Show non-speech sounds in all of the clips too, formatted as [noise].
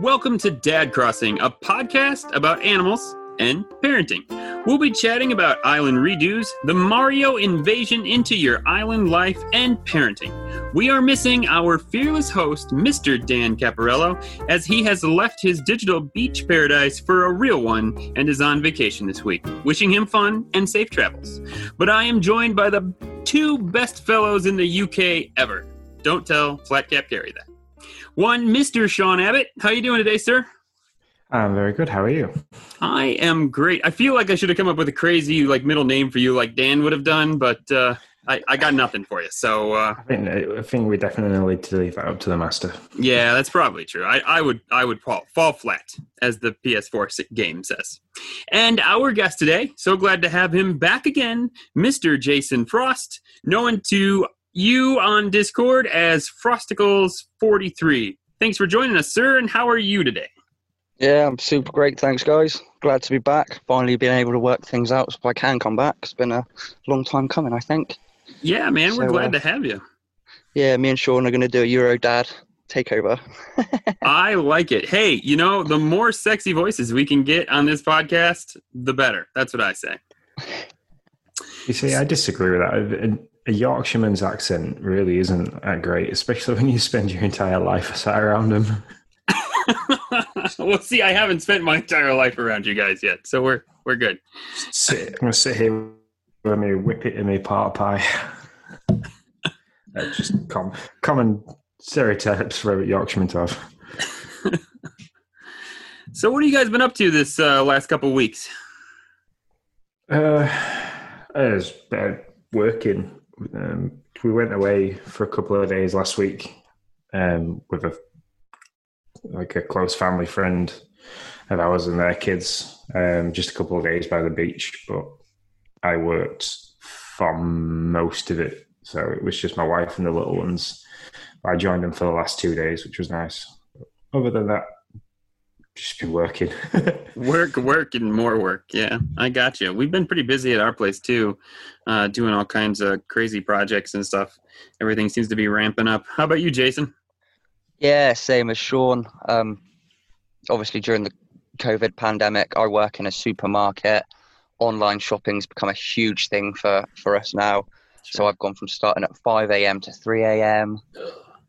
Welcome to Dad Crossing, a podcast about animals and parenting. We'll be chatting about island redos, the Mario invasion into your island life, and parenting. We are missing our fearless host, Mr. Dan Caparello, as he has left his digital beach paradise for a real one and is on vacation this week. Wishing him fun and safe travels. But I am joined by the two best fellows in the UK ever. Don't tell Flat Cap Gary that. One, Mr. Sean Abbott. How you doing today, sir? I'm very good. How are you? I am great. I feel like I should have come up with a crazy like middle name for you, like Dan would have done, but uh, I, I got nothing for you. So uh, I think I think we definitely need to leave that up to the master. yeah, that's probably true. I, I would I would fall, fall flat, as the PS4 game says. And our guest today, so glad to have him back again, Mr. Jason Frost, known to you on Discord as Frosticles43. Thanks for joining us, sir. And how are you today? Yeah, I'm super great. Thanks, guys. Glad to be back. Finally being able to work things out so I can come back. It's been a long time coming, I think. Yeah, man, we're glad uh, to have you. Yeah, me and Sean are going to do a Euro Dad takeover. [laughs] I like it. Hey, you know, the more sexy voices we can get on this podcast, the better. That's what I say. You see, I disagree with that. A, Yorkshireman's accent really isn't that great, especially when you spend your entire life sat around them. [laughs] well, see, I haven't spent my entire life around you guys yet, so we're we're good. Sit, I'm gonna sit here with me whip it in me part pie. That's just com- common stereotypes for a Yorkshireman to have. [laughs] So, what have you guys been up to this uh, last couple of weeks? Uh, I was uh, working. Um, we went away for a couple of days last week um, with a like a close family friend of ours and their kids. Um, just a couple of days by the beach, but I worked for most of it, so it was just my wife and the little ones. I joined them for the last two days, which was nice. Other than that, just been working. [laughs] Work, work, and more work. Yeah, I got you. We've been pretty busy at our place too, uh, doing all kinds of crazy projects and stuff. Everything seems to be ramping up. How about you, Jason? Yeah, same as Sean. Um, obviously, during the COVID pandemic, I work in a supermarket. Online shopping's become a huge thing for, for us now. So I've gone from starting at 5 a.m. to 3 a.m.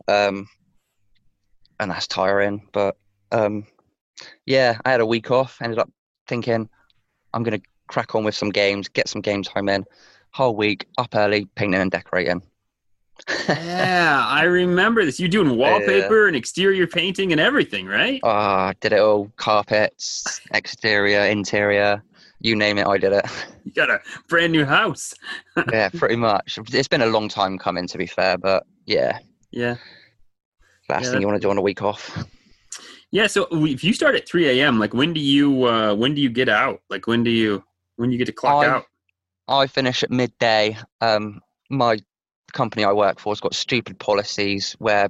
Um, and that's tiring. But um, yeah, I had a week off. Ended up thinking I'm going to crack on with some games, get some game time in. Whole week up early, painting and decorating. yeah, [laughs] I remember this. You doing wallpaper and exterior painting and everything, right? Ah, did it all. Carpets, exterior, interior, you name it, I did it. [laughs] You got a brand new house. [laughs] yeah, pretty much. It's been a long time coming, to be fair, but yeah, Yeah. last Yeah, thing you want to do on a week off. Yeah, so if you start at 3 a.m., like when do you uh, when do you get out? Like when do you when do you get to clock I- out? I finish at midday. Um, my company I work for has got stupid policies where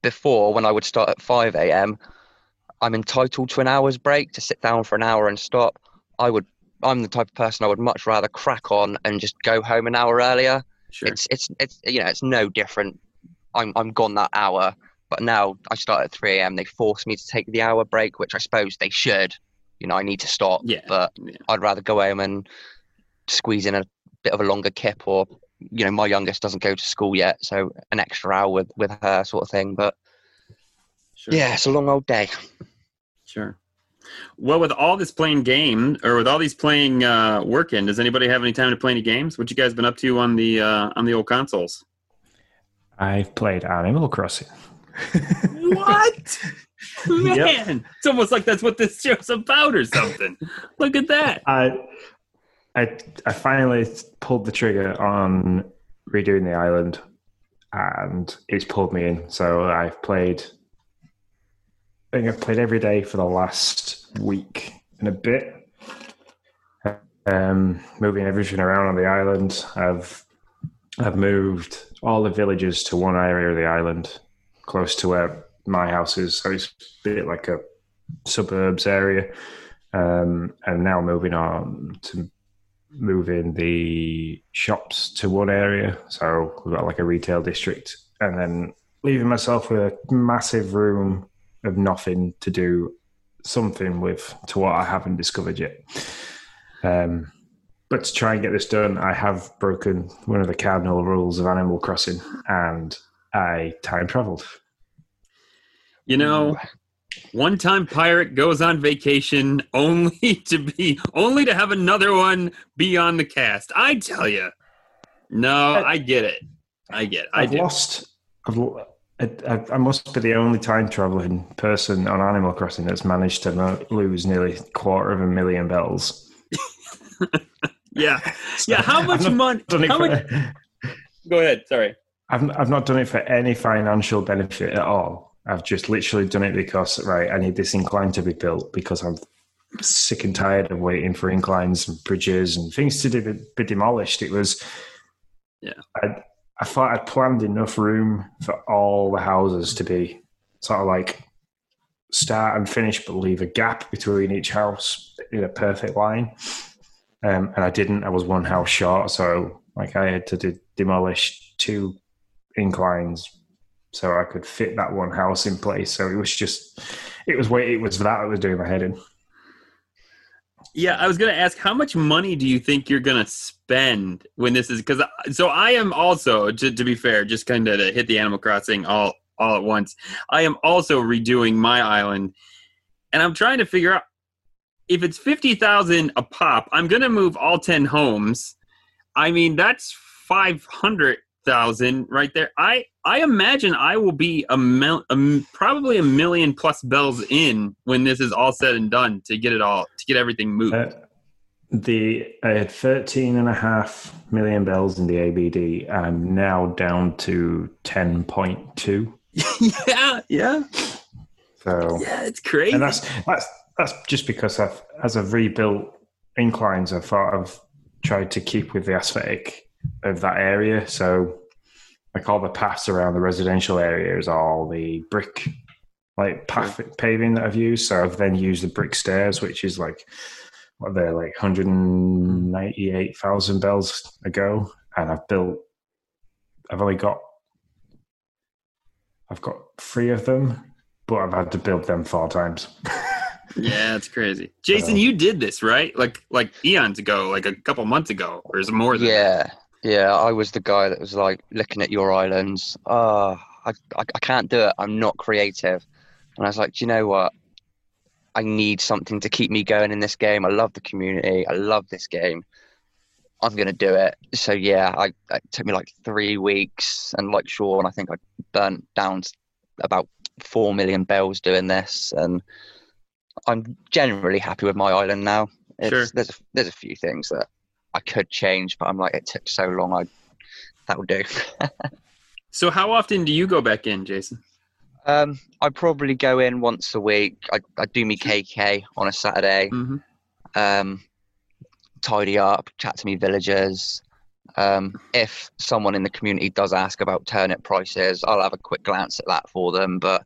before, when I would start at 5 a.m., I'm entitled to an hour's break to sit down for an hour and stop. I would. I'm the type of person I would much rather crack on and just go home an hour earlier. Sure. It's it's it's you know it's no different. I'm I'm gone that hour, but now I start at 3 a.m. They force me to take the hour break, which I suppose they should. You know, I need to stop. Yeah. But Yeah. I'd rather go home and squeeze in a bit of a longer kip, or you know, my youngest doesn't go to school yet, so an extra hour with with her sort of thing. But Sure. yeah, it's a long old day. Sure. Well, with all this playing game, or with all these playing uh, working, does anybody have any time to play any games? What you guys been up to on the uh, on the old consoles? I've played Animal Crossing. What? Man, it's almost like that's what this show's about, or something. [laughs] Look at that. I, I, I finally pulled the trigger on redoing the island, and it's pulled me in. So I've played. I think I've played every day for the last week and a bit. Um, moving everything around on the island. I've I've moved all the villages to one area of the island, close to where my house is. So it's a bit like a suburbs area. Um, and now moving on to moving the shops to one area. So we've got like a retail district, and then leaving myself with a massive room of nothing to do something with to what I haven't discovered yet. Um, but to try and get this done, I have broken one of the cardinal rules of Animal Crossing, and I time traveled. You know, one time pirate goes on vacation [laughs] only to be only to have another one be on the cast. I tell you, no, I get it. I get. It. I I've do. lost. I've, I, I, I must be the only time traveling person on Animal Crossing that's managed to mo- lose nearly a quarter of a million bells. [laughs] Yeah, [laughs] yeah. How much money? How much? Go ahead. Sorry. I've I've not done it for any financial benefit at all. I've just literally done it because right, I need this incline to be built because I'm sick and tired of waiting for inclines and bridges and things to be, be demolished. It was, Yeah. I I thought I'd planned enough room for all the houses to be sort of like start and finish, but leave a gap between each house in a perfect line. Um, and I didn't. I was one house short, so like I had to de- demolish two inclines so I could fit that one house in place. So it was just, it was wait, it was that I was doing my head in. Yeah, I was going to ask, how much money do you think you're going to spend when this is? Because so I am also, to, to be fair, just kind of to hit the Animal Crossing all all at once. I am also redoing my island, and I'm trying to figure out if it's fifty thousand a pop. I'm going to move all ten homes. I mean, that's five hundred thousand right there. I I imagine I will be a, mil, a probably a million plus bells in when this is all said and done to get it all to get everything moved. Uh, the I had 13 and a half million bells in the ABD. I'm now down to 10.2. [laughs] yeah, yeah, So, yeah. It's crazy. and that's that's that's just because I've as I've rebuilt inclines, I thought I've tried to keep with the aesthetic of that area. So, like all the paths around the residential area is all the brick, like path paving that I've used. So I've then used the brick stairs, which is like what they're like 198,000 bells ago, and I've built. I've only got. I've got three of them, but I've had to build them four times. [laughs] yeah, it's crazy. Jason, So- you did this right? Like like eons ago, like a couple months ago, or is it more than? Yeah, yeah. I was the guy that was like looking at your islands. Oh, I, I, I can't do it. I'm not creative. And I was like, do you know what? I need something to keep me going in this game. I love the community. I love this game. I'm gonna do it. So yeah, I it took me like three weeks, and like Sean, I think I burnt down about four million bells doing this, and I'm generally happy with my island now. It's, Sure. There's a, there's a few things that I could change, but I'm like, it took so long. I that will do. [laughs] So how often do you go back in, Jason? um, I probably go in once a week. I, I do me KK on a Saturday. Mm-hmm. um, tidy up, chat to me villagers. Um, if someone in the community does ask about turnip prices, I'll have a quick glance at that for them. But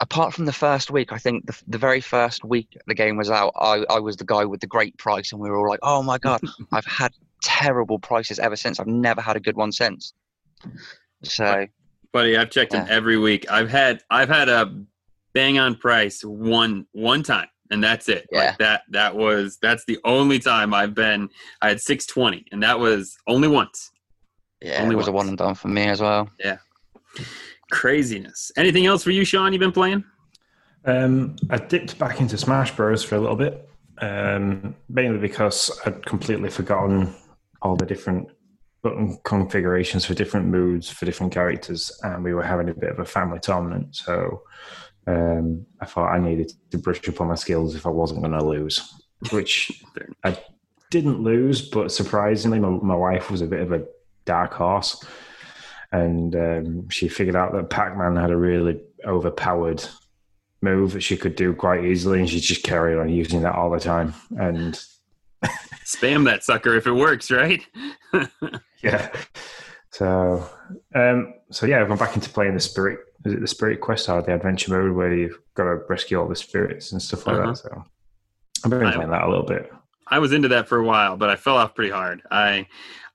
apart from the first week, I think the, the very first week the game was out, I, I was the guy with the great price, and we were all like, "Oh my god, [laughs] I've had terrible prices ever since. I've never had a good one since." So Buddy, I've checked them every week. I've had I've had a bang on price one one time, and that's it. Yeah. Like that that was that's the only time I've been. I had six twenty, and that was only once. yeah, Only it was a one and done for me as well. Craziness. Anything else for you, Sean? You've been playing? Um, I dipped back into Smash Bros for a little bit, um, mainly because I'd completely forgotten all the different button configurations for different moods for different characters, and we were having a bit of a family tournament. So um, I thought I needed to brush up on my skills if I wasn't going to lose, which I didn't lose, but surprisingly, my, my wife was a bit of a dark horse. And um, she figured out that Pac Man had a really overpowered move that she could do quite easily, and she just carried on using that all the time. And [laughs] Spam that sucker if it works, right? [laughs] yeah, so um, so yeah, I've gone back into playing the spirit. Is it the spirit quest or the adventure mode where you've got to rescue all the spirits and stuff like Uh-huh. that? So I've been I- playing that a little bit. I was into that for a while, but I fell off pretty hard. I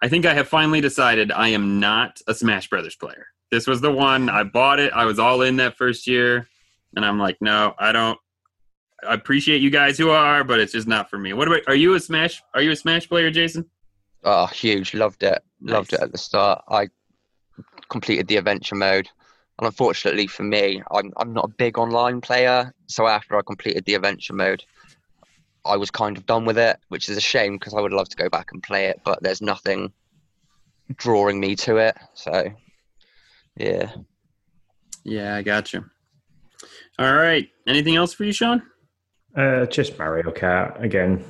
I think I have finally decided I am not a Smash Brothers player. This was the one I bought it. I was all in that first year. and I'm like, no, I don't. I appreciate you guys who are, but it's just not for me. What about? Are you a Smash? Are you a Smash player, Jason? Oh, huge! Loved it. Loved it at the start. I completed the adventure mode, and unfortunately for me, I'm I'm not a big online player. So after I completed the adventure mode, I was kind of done with it, which is a shame because I would love to go back and play it, but there's nothing drawing me to it. So, yeah. Yeah, I got you. All right. Anything else for you, Sean? Uh, just Mario Kart again.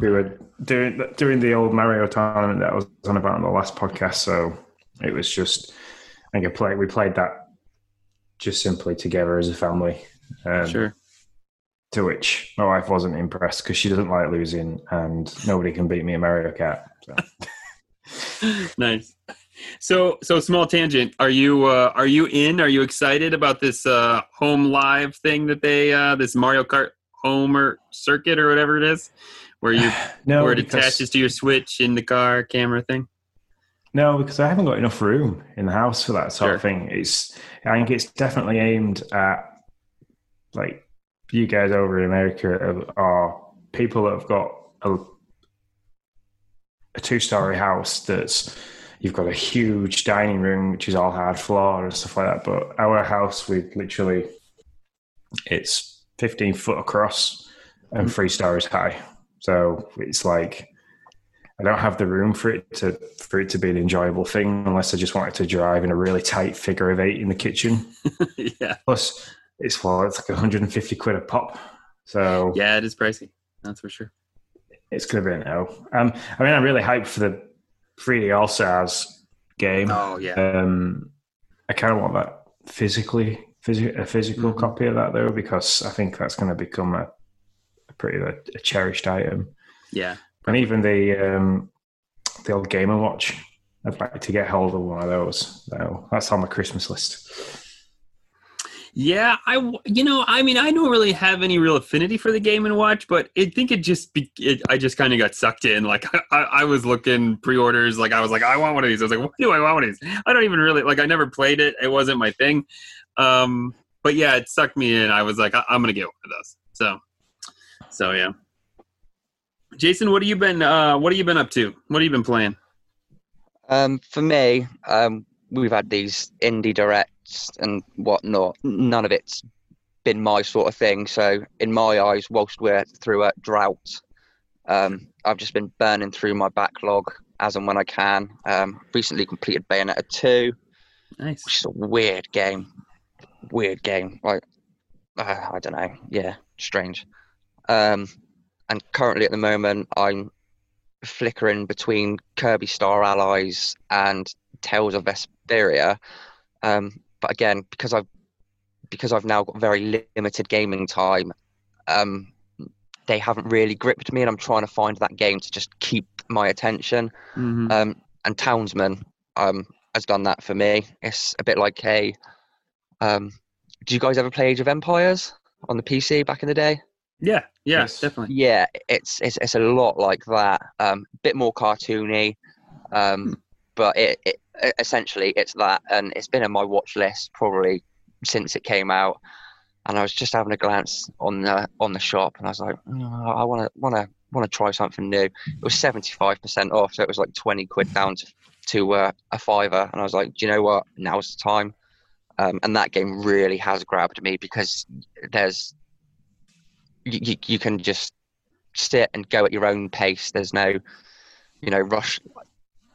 We were doing doing the old Mario tournament that I was on about on the last podcast, so it was just I think I played. We played that just simply together as a family. Um, Sure. To which my wife wasn't impressed because she doesn't like losing, and nobody can beat me in Mario Kart. So. [laughs] nice. So, so small tangent. Are you uh, are you in? Are you excited about this uh, home live thing that they uh, this Mario Kart Home Circuit or whatever it is, where you [sighs] no, where it attaches to your Switch in the car camera thing? No, because I haven't got enough room in the house for that sort Sure. of thing. It's I think it's definitely aimed at like you guys over in America are people that have got a, a two story house that's you've got a huge dining room which is all hard floor and stuff like that. But our house we literally it's fifteen foot across and mm. three stories high. So it's like I don't have the room for it to for it to be an enjoyable thing unless I just wanted to drive in a really tight figure of eight in the kitchen. [laughs] yeah, Plus, it's for it's like 150 quid a pop, so yeah, it is pricey. That's for sure. it's gonna be a no. Um, I mean, I'm really hyped for the 3D All Stars game. Oh yeah, Um, I kind of want that physically, phys- a physical Mhm. copy of that though, because I think that's going to become a, a pretty a, a cherished item. yeah. And even the um, the old Game and Watch, I'd like to get hold of one of those. So that's on my Christmas list. Yeah, I you know, I mean, I don't really have any real affinity for the Game and Watch, but I think it just be, it, I just kind of got sucked in. Like [laughs] I, I was looking pre-orders, like I was like, I want one of these. I was like, why do I want one of these? I don't even really like. I never played it. It wasn't my thing. Um, but yeah, it sucked me in. I was like, I, I'm gonna get one of those. So, so yeah. Jason, what have you been? Uh, what have you been up to? What have you been playing? Um, for me, um, we've had these indie directs and whatnot. None of it's been my sort of thing. So, in my eyes, whilst we're through a drought, um, I've just been burning through my backlog as and when I can. Um, recently completed Bayonetta 2, Nice. which is a weird game. Weird game. Like, uh, I don't know. Yeah, strange. Um, and currently at the moment, I'm flickering between Kirby Star Allies and Tales of Vesperia. Um, but again, because I've because I've now got very limited gaming time, um, they haven't really gripped me, and I'm trying to find that game to just keep my attention. Mhm. Um, and Townsmen um, has done that for me. It's a bit like a. Um, do you guys ever play Age of Empires on the PC back in the day? Yeah, yeah, Yes. definitely. Yeah, it's it's it's a lot like that. Um, bit more cartoony, um, but it, it essentially it's that, and it's been on my watch list probably since it came out. And I was just having a glance on the on the shop, and I was like, "Oh, I want to want to want to try something new. It was seventy five percent off, so it was like twenty quid down to to uh, a fiver, and I was like, do you know what? Now's the time. Um, and that game really has grabbed me because there's you, you, you can just sit and go at your own pace. There's no, you know, rush.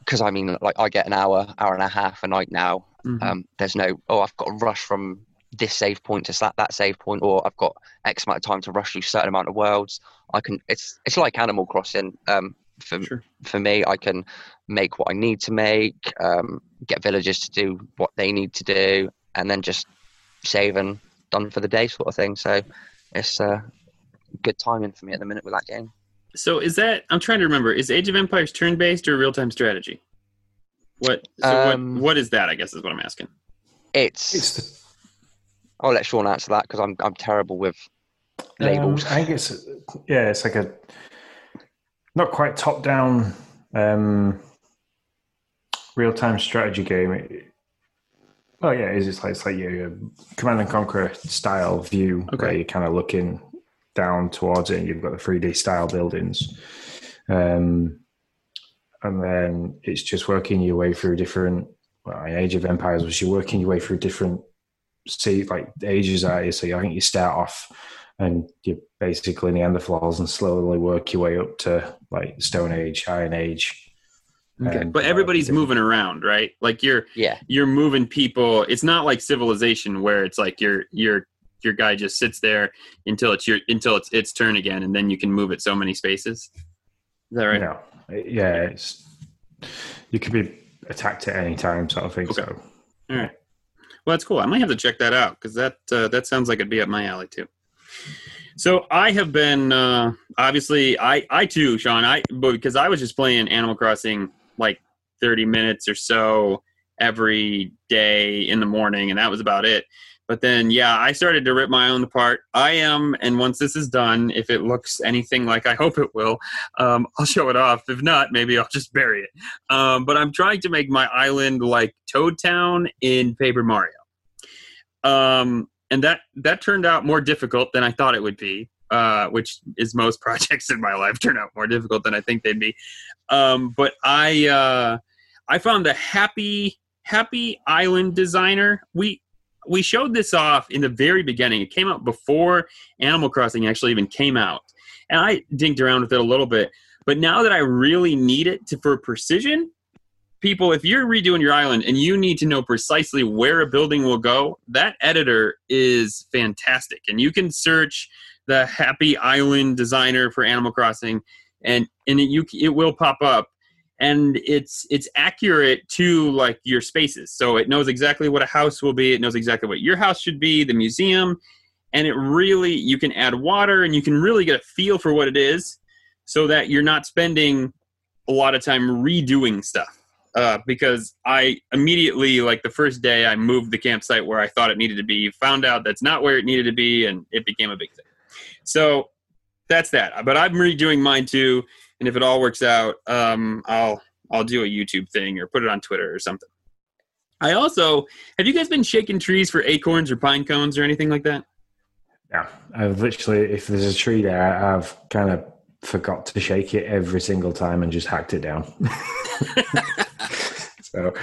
Because I mean, like I get an hour, hour and a half a night now. Mhm. Um, there's no, oh, I've got to rush from this save point to that that save point, or I've got X amount of time to rush through certain amount of worlds. I can. It's it's like Animal Crossing. Um, for Sure. for me, I can make what I need to make, um, get villagers to do what they need to do, and then just save and done for the day, sort of thing. So it's uh, good timing for me at the minute with that game. So is that I'm trying to remember, is Age of Empires turn based or real time strategy? What so Um, what what is that, I guess is what I'm asking. It's, It's the, I'll let Sean answer that because I'm I'm terrible with labels. Um, I think it's yeah, it's like a not quite top down um, real time strategy game. It, Oh yeah, it is. It's like it's like your Command and Conquer style view Okay. where you're kind of looking down towards it, and you've got the 3D style buildings, um, and then it's just working your way through different. Well, in Age of Empires was you're working your way through different see like ages are you. So I think you start off and you're basically Neanderthals and slowly work your way up to like Stone Age, Iron Age. Okay. and, But uh, everybody's different- moving around, right? Like you're Yeah, you're moving people. It's not like civilization where it's like your your your guy just sits there until it's your until it's its turn again, and then you can move it so many spaces. Is that right? No, yeah, it's you could be attacked at any time, sort of thing. Okay. So All right. Well, that's cool. I might have to check that out because that uh, that sounds like it'd be up my alley too. So I have been uh, obviously I I too Sean I but because I was just playing Animal Crossing like thirty minutes or so every day in the morning and that was about it. But then yeah, I started to rip my own apart. I am, and once this is done, if it looks anything like I hope it will, um, [laughs] I'll show it off. If not, maybe I'll just bury it. Um, but I'm trying to make my island like Toad Town in Paper Mario. Um, and that that turned out more difficult than I thought it would be. Uh, which is most [laughs] projects in my life turn out more difficult than I think they'd be. Um, but I uh, I found the happy happy island designer. We we showed this off in the very beginning. It came out before Animal Crossing actually even came out, and I dinked around with it a little bit. But now that I really need it to, for precision, people, if you're redoing your island and you need to know precisely where a building will go, that editor is fantastic. And you can search the Happy Island designer for Animal Crossing, and and it, you it will pop up, and it's it's accurate to like your spaces. So it knows exactly what a house will be. It knows exactly what your house should be, the museum, and it really you can add water and you can really get a feel for what it is, so that you're not spending a lot of time redoing stuff uh, because I immediately, like the first day, I moved the campsite where I thought it needed to be, found out that's not where it needed to be, and it became a big thing. So that's that. But I'm redoing mine too, and if it all works out, um, I'll I'll do a YouTube thing or put it on Twitter or something. I also have you guys been shaking trees for acorns or pine cones or anything like that? yeah, I've literally if there's a tree there, I've kind of forgot to shake it every single time and just hacked it down. [laughs] so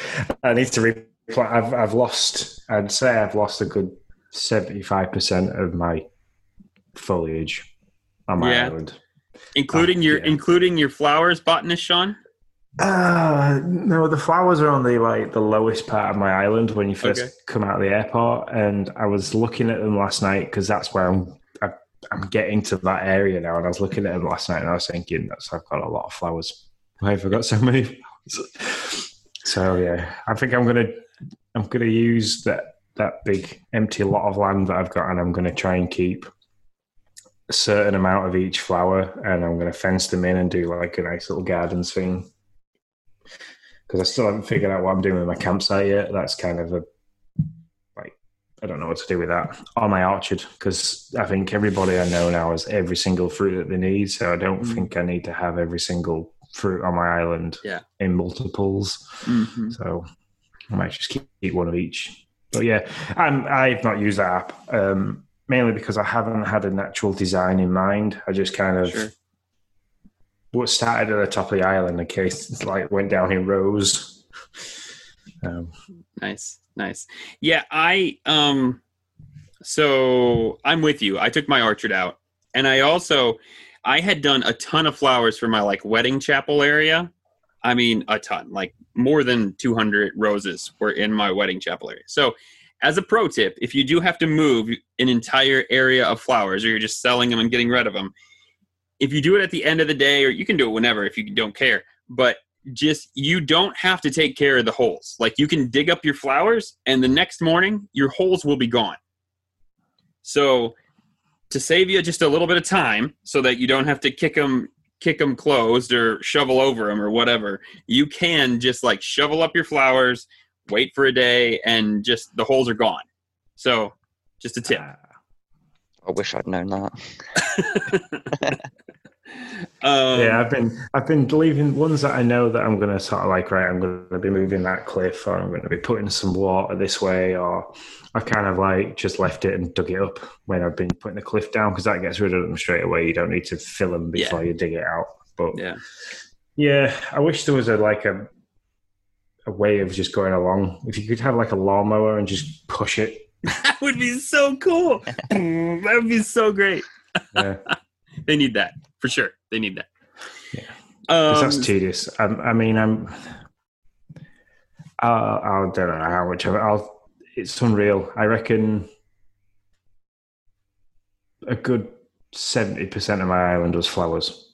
I need to reply. I've I've lost. I'd say I've lost a good seventy five percent of my foliage on my Yeah. island. Including your yeah. including your flowers, botanist Sean. Uh, no, the flowers are on the like the lowest part of my island when you first Okay. come out of the airport, and I was looking at them last night because that's where I'm. I, I'm getting to that area now, and I was looking at them last night, and I was thinking that's I've got a lot of flowers. Why have I got so many flowers? So yeah, I think I'm gonna I'm gonna use that that big empty lot of land that I've got, and I'm gonna try and keep a certain amount of each flower, and I'm gonna fence them in and do like a nice little gardens thing because I still haven't figured out what I'm doing with my campsite yet. That's kind of a like I don't know what to do with that on my orchard because I think everybody I know now has every single fruit that they need. So I don't Mm. think I need to have every single fruit on my island Yeah. in multiples. Mm-hmm. So I might just keep, one of each. But yeah, I'm, I've not used that app um, mainly because I haven't had a natural design in mind. I just kind of Sure. what started at the top of the island in case it's [laughs] like went down in rows. Um, Nice, nice. Yeah, I um so I'm with you. I took my orchard out. And I also I had done a ton of flowers for my like wedding chapel area. I mean, a ton. Like more than 200 roses were in my wedding chapel area. So, as a pro tip, if you do have to move an entire area of flowers or you're just selling them and getting rid of them, if you do it at the end of the day or you can do it whenever if you don't care, but just you don't have to take care of the holes. Like you can dig up your flowers and the next morning your holes will be gone. So to save you just a little bit of time so that you don't have to kick them kick them closed or shovel over them or whatever, you can just like shovel up your flowers, wait for a day and just the holes are gone. So just a tip. I wish I'd known that. [laughs] Um, yeah, I've been I've been leaving ones that I know that I'm going to sort of like right. I'm going to be moving that cliff, or I'm going to be putting some water this way, or I've kind of like just left it and dug it up when I've been putting the cliff down because that gets rid of them straight away. You don't need to fill them before you dig it out. But yeah, yeah, I wish there was a like a a way of just going along. If you could have like a lawnmower and just push it. [laughs] that would be so cool. [laughs] that would be so great. Yeah. [laughs] they need that for sure. They need that. Yeah. Um, that's tedious. I, I mean, I'm. I'll, I don't know how much of it. I'll. It's unreal. I reckon a good seventy percent of my island was flowers.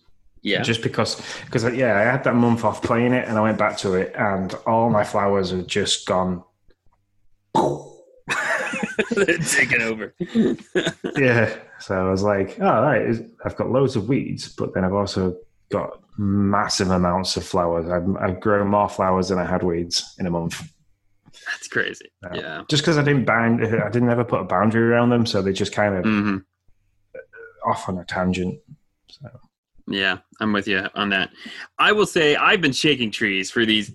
Yeah. Just because, because yeah, I had that month off playing it, and I went back to it, and all my flowers had just gone. [laughs] They're taking over. [laughs] yeah. So I was like, oh, right, I've got loads of weeds, but then I've also got massive amounts of flowers. I've, I've grown more flowers than I had weeds in a month. That's crazy. Yeah. Yeah. Just because I didn't bind, I didn't ever put a boundary around them, so they just kind of hmm off on a tangent. So Yeah, I'm with you on that. I will say I've been shaking trees for these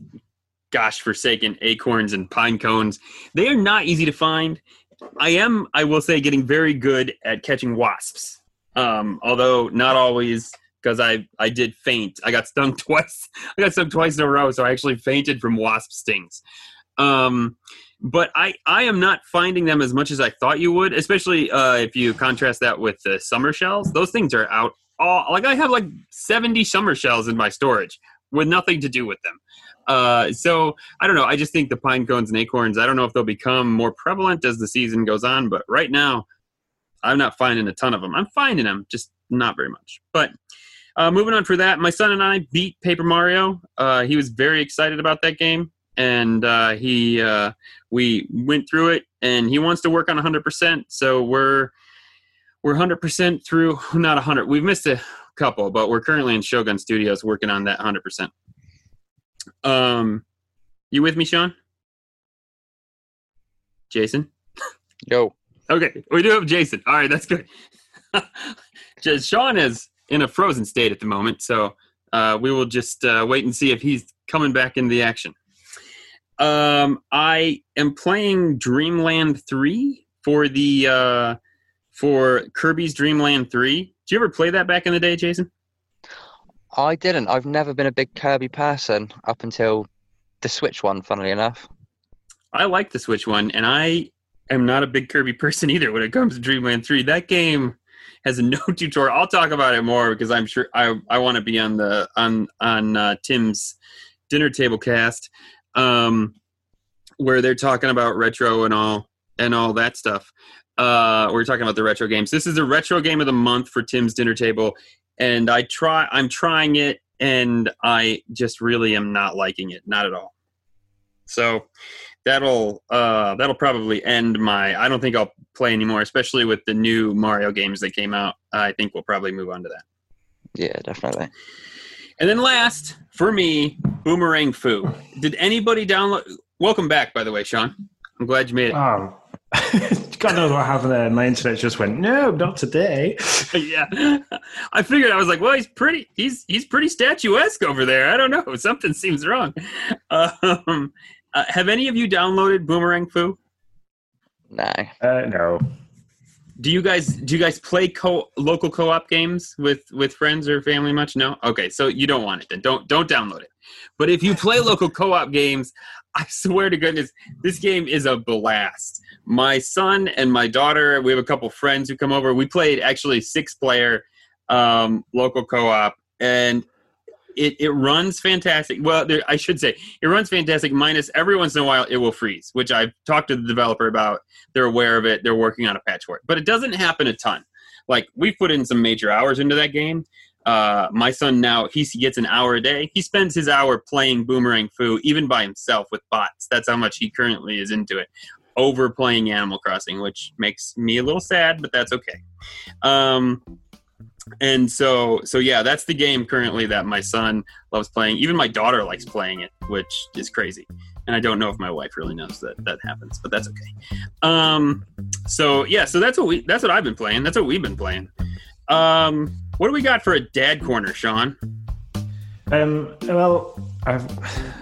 gosh forsaken acorns and pine cones. They are not easy to find. I am, I will say, getting very good at catching wasps. Um, although not always because I I did faint. I got stung [laughs] twice. I got stung twice in a row, so I actually fainted from wasp stings. Um, but I I am not finding them as much as I thought you would, especially uh, if you contrast that with the summer shells. Those things are out all like I have like 70 summer shells in my storage with nothing to do with them. Uh, so I don't know. I just think the pine cones and acorns. I don't know if they'll become more prevalent as the season goes on, but right now, I'm not finding a ton of them. I'm finding them, just not very much. But uh, moving on for that, my son and I beat Paper Mario. Uh, he was very excited about that game, and uh, he uh, we went through it, and he wants to work on 100%. So we're we're 100% through. [laughs] Not 100. We've missed a couple, but we're currently in Shogun Studios working on that 100%. Um, you with me, Sean? Jason? Yo, Okay, we do have Jason. All right, that's good. [laughs] just Sean is in a frozen state at the moment, so uh, we will just uh, wait and see if he's coming back into the action. Um, I am playing Dreamland Three for the uh, for Kirby's Dreamland Three. Did you ever play that back in the day, Jason? I didn't. I've never been a big Kirby person up until the Switch one, funnily enough. I like the Switch one, and I am not a big Kirby [laughs] person either when it comes to Dreamland 3. That game has no [laughs] tutorial. I'll talk about it more because I'm sure I, I want to be on the on on uh, Tim's dinner table cast um, where they're talking about retro and all and all that stuff. Uh, we're talking about the retro games. This is the retro game of the month for Tim's dinner table, and I try. I'm trying it, and I just really am not liking it, not at all. So that'll uh, that'll probably end my. I don't think I'll play anymore, especially with the new Mario games that came out. I think we'll probably move on to that. Yeah, definitely. And then last for me, Boomerang Fu. Did anybody download? Welcome back, by the way, Sean. I'm glad you made it. um, [laughs] God knows what happened there. My internet just went no, not today. [laughs] yeah, I figured I was like, well, he's pretty. He's he's pretty statuesque over there. I don't know. [laughs] Something seems wrong. [laughs] Um, uh, have any of you downloaded Boomerang Fu? No. Uh, no, Do you guys do you guys play co local co-op games with with friends or family much? No. Okay, so you don't want it then. Don't don't download it. But if you play local co-op games, I swear to goodness, this game is a blast. My son and my daughter, we have a couple friends who come over. We played actually six player um, local co-op, and it, it runs fantastic. Well, there, I should say it runs fantastic. Minus every once in a while it will freeze, which I've talked to the developer about. They're aware of it. They're working on a patch for it, but it doesn't happen a ton. Like we've put in some major hours into that game. Uh, my son now he gets an hour a day. He spends his hour playing Boomerang Fu, even by himself with bots. That's how much he currently is into it. Over playing Animal Crossing, which makes me a little sad, but that's okay. Um, and so so yeah that's the game currently that my son loves playing even my daughter likes playing it which is crazy and i don't know if my wife really knows that that happens but that's okay um so yeah so that's what we that's what i've been playing that's what we've been playing um What do we got for a dad corner, Sean? Um, well, I've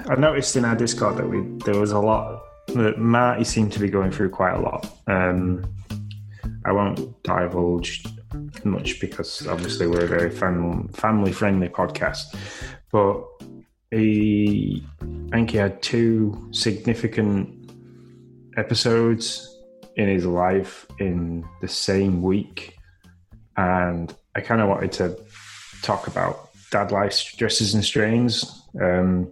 I noticed in our Discord that we there was a lot that Marty seemed to be going through quite a lot. Um, I won't divulge much because obviously we're a very fam- family friendly podcast, but he I think he had two significant episodes in his life in the same week, and I kind of wanted to talk about dad life stresses and strains. Um,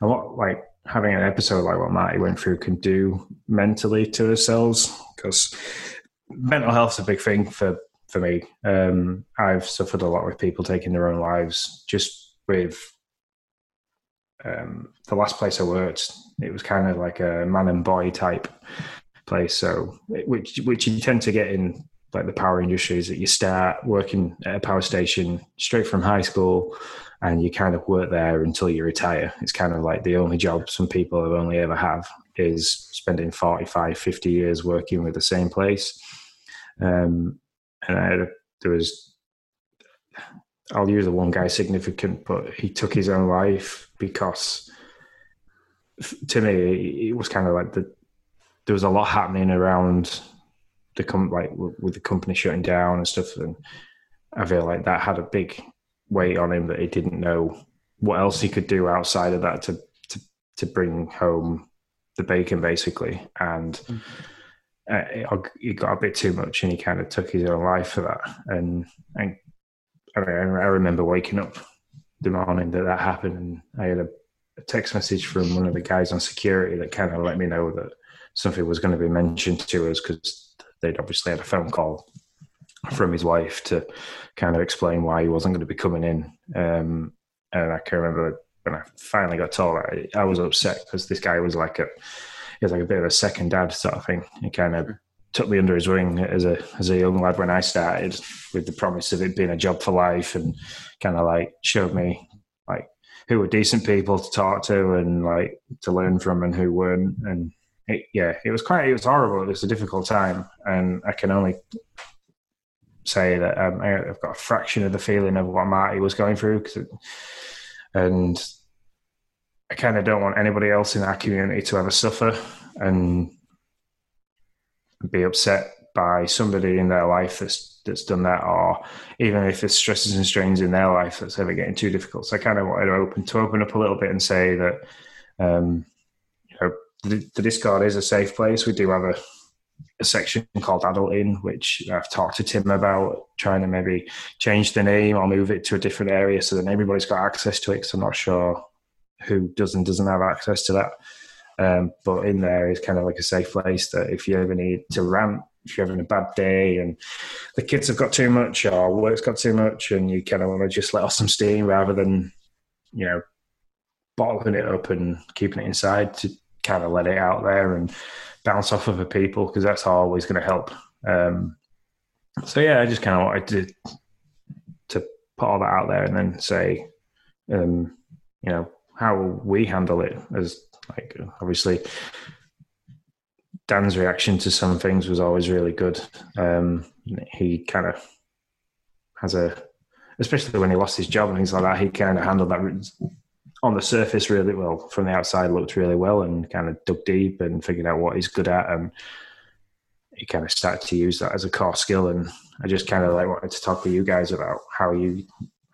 and what like having an episode like what Marty went through can do mentally to ourselves because mental health's a big thing for for me. Um, I've suffered a lot with people taking their own lives just with um, the last place I worked. It was kind of like a man and boy type place, so which which you tend to get in like the power industries that you start working at a power station straight from high school and you kind of work there until you retire. It's kind of like the only job some people have only ever have is spending 45, 50 years working with the same place. Um, and I, there was, I'll use the one guy significant, but he took his own life because to me, it was kind of like the, there was a lot happening around the com- like with the company shutting down and stuff. And I feel like that had a big weight on him that he didn't know what else he could do outside of that to to, to bring home the bacon, basically. And mm-hmm. uh, it, it, got a bit too much, and he kind of took his own life for that. And, and I, mean, I remember waking up the morning that that happened, and I had a, a text message from one of the guys on security that kind of let me know that something was going to be mentioned to us because they'd obviously had a phone call from his wife to kind of explain why he wasn't going to be coming in. Um, and I can remember when I finally got told, I, I was upset because this guy was like a, he was like a bit of a second dad sort of thing. He kind of took me under his wing as a as a young lad when I started, with the promise of it being a job for life, and kind of like showed me like who were decent people to talk to and like to learn from, and who weren't. And it, yeah, it was quite it was horrible. It was a difficult time, and I can only say that um, I've got a fraction of the feeling of what Marty was going through, it, and I kind of don't want anybody else in our community to ever suffer and be upset by somebody in their life that's that's done that, or even if it's stresses and strains in their life that's ever getting too difficult. So I kind of wanted to open to open up a little bit and say that um, the, the Discord is a safe place. We do have a a section called Adulting, which I've talked to Tim about trying to maybe change the name or move it to a different area so that everybody's got access to it. Because I'm not sure who does and doesn't have access to that. Um, but in there is kind of like a safe place that if you ever need to rant, if you're having a bad day and the kids have got too much or work's got too much, and you kind of want to just let off some steam rather than, you know, bottling it up and keeping it inside to kind of let it out there and bounce off other people because that's always going to help. Um, so yeah, I just kind of wanted to to put all that out there and then say, um, you know, how we handle it as like obviously Dan's reaction to some things was always really good. Um, he kind of has a, especially when he lost his job and things like that, he kind of handled that on the surface really well. From the outside, looked really well and kind of dug deep and figured out what he's good at. And he kind of started to use that as a core skill. And I just kind of like wanted to talk with you guys about how you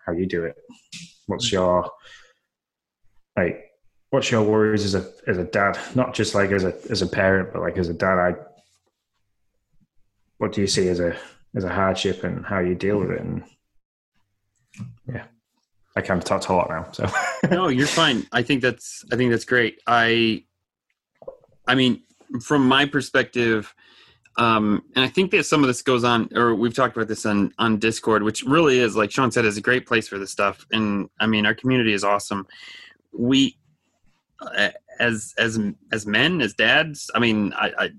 how you do it. What's mm-hmm. your like? What's your worries as a as a dad? Not just like as a as a parent, but like as a dad. I what do you see as a as a hardship and how you deal with it? And yeah. I kind of talked a lot now. So [laughs] no, you're fine. I think that's I think that's great. I I mean, from my perspective, um, and I think that some of this goes on, or we've talked about this on on Discord, which really is like Sean said, is a great place for this stuff. And I mean, our community is awesome. We uh, as as as men, as dads, I mean, I, I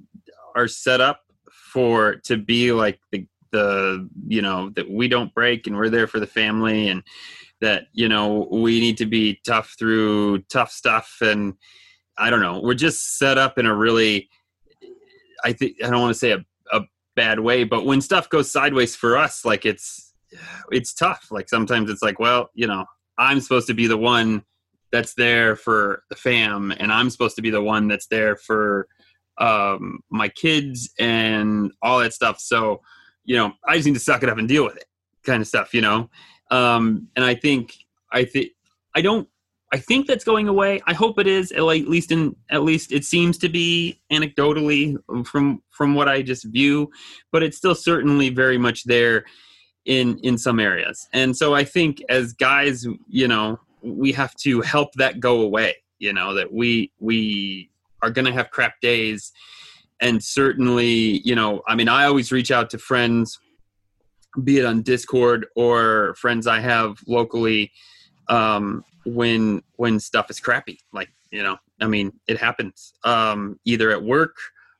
are set up for to be like the the you know that we don't break and we're there for the family and that you know we need to be tough through tough stuff and i don't know we're just set up in a really i think i don't want to say a, a bad way but when stuff goes sideways for us like it's it's tough. Like sometimes it's like, well, you know, I'm supposed to be the one that's there for the fam, and I'm supposed to be the one that's there for um, my kids and all that stuff. So, you know, I just need to suck it up and deal with it, kind of stuff, you know. Um, and I think I think I don't. I think that's going away. I hope it is. At least in at least it seems to be anecdotally from from what I just view, but it's still certainly very much there in in some areas. And so I think as guys, you know, we have to help that go away. You know that we we are going to have crap days, and certainly, you know, I mean, I always reach out to friends, be it on Discord or friends I have locally, um, when when stuff is crappy. Like you know, I mean, it happens um, either at work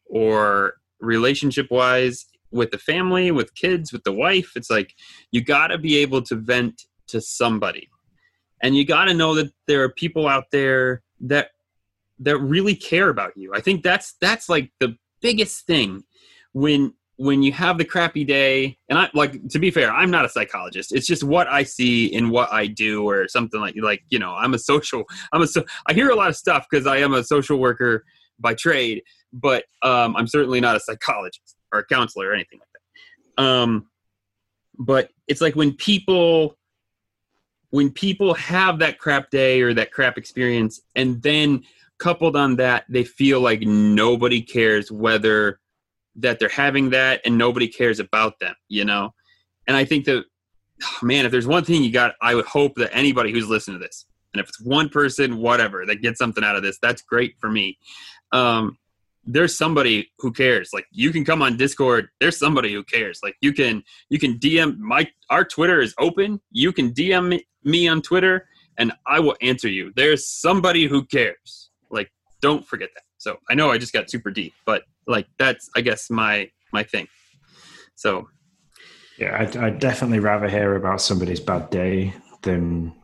or relationship wise with the family, with kids, with the wife. It's like you got to be able to vent to somebody. And you got to know that there are people out there that that really care about you. I think that's that's like the biggest thing when when you have the crappy day and i like to be fair i'm not a psychologist. It's just what i see in what i do or something like like you know i'm a social i'm a so i hear a lot of stuff because i am a social worker by trade but um, i'm certainly not a psychologist or a counselor or anything like that. Um, but it's like when people when people have that crap day or that crap experience and then coupled on that they feel like nobody cares whether that they're having that and nobody cares about them you know? And i think that oh, man if there's one thing you got i would hope that anybody who's listening to this and if it's one person whatever that gets something out of this that's great for me. Um, there's somebody who cares. Like you can come on discord. There's somebody who cares. Like you can you can dm my our twitter is open. You can dm me on twitter and i will answer you. There's somebody who cares. Like don't forget that. So i know i just got super deep but like that's i guess my my thing so yeah I'd, I'd definitely rather hear about somebody's bad day than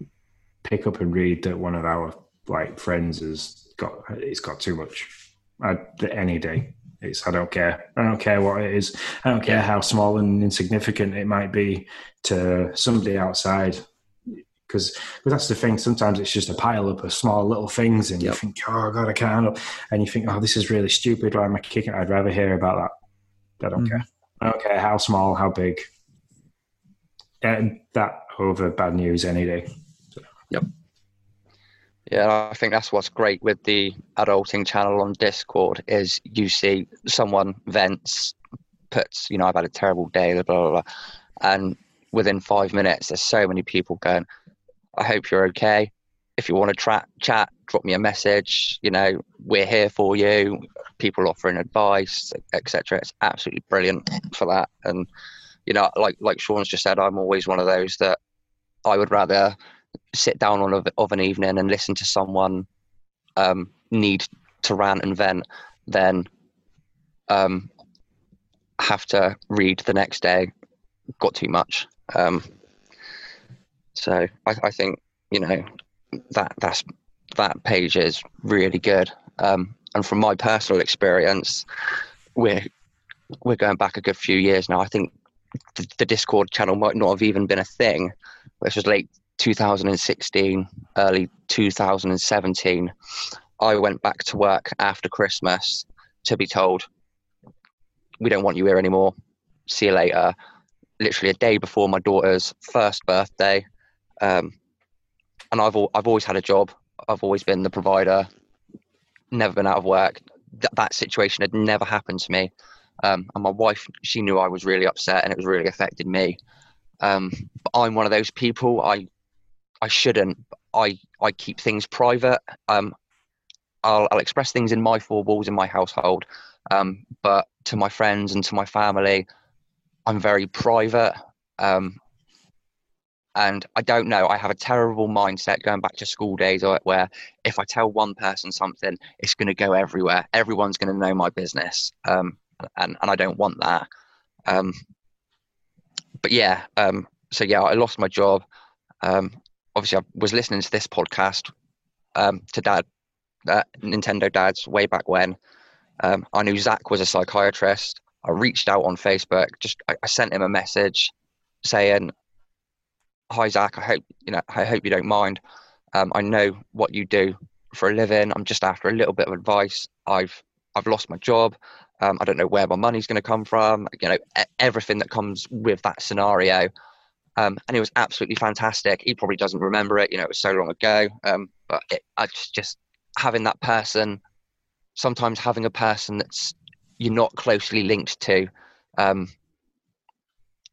pick up and read that one of our like friends has got it's got too much I, any day. It's I don't care. I don't care what it is. I don't care how small and insignificant it might be to somebody outside. Because that's the thing. Sometimes it's just a pile up of small little things, and yep. you think, "Oh God, I can't." Handle and you think, "Oh, this is really stupid. Why am I kicking?" I'd rather hear about that. I don't mm care. I don't care how small, how big. And that over bad news any day. So. Yep. Yeah, I think that's what's great with the adulting channel on Discord is you see someone vents, puts, you know, I've had a terrible day, blah blah blah, and within five minutes, there's so many people going, "I hope you're okay. If you want to tra- chat, drop me a message. You know, we're here for you. People offering advice, etc. It's absolutely brilliant for that. And you know, like like Sean's just said, I'm always one of those that I would rather sit down on a, of an evening and listen to someone um, need to rant and vent then um, have to read the next day got too much um, so I, I, think you know that that's that page is really good um, and from my personal experience we're we're going back a good few years now i think the, the discord channel might not have even been a thing this was late 2016, early 2017, I went back to work after Christmas to be told, we don't want you here anymore. See you later. Literally a day before my daughter's first birthday. Um, and I've, I've always had a job. I've always been the provider, never been out of work. Th- that situation had never happened to me. Um, and my wife, she knew I was really upset and it was really affected me. Um, but I'm one of those people. I I shouldn't. I I keep things private. Um, I'll, I'll express things in my four walls in my household, um, but to my friends and to my family, I'm very private. Um, and I don't know. I have a terrible mindset going back to school days where if I tell one person something, it's going to go everywhere. Everyone's going to know my business, um, and and I don't want that. Um, but yeah, um, so yeah, I lost my job. Um, obviously I was listening to this podcast um, to dad, uh, Nintendo dads way back when. Um, I knew Zach was a psychiatrist. I reached out on Facebook, just I, I, sent him a message saying, hi Zach, I hope you know, I hope you don't mind. Um, I know what you do for a living. I'm just after a little bit of advice. I've I've lost my job. Um, I don't know where my money's going to come from. You know, everything that comes with that scenario. Um, and it was absolutely fantastic. He probably doesn't remember it. You know, it was so long ago. Um, but it, I just, just having that person, sometimes having a person that's you're not closely linked to, um,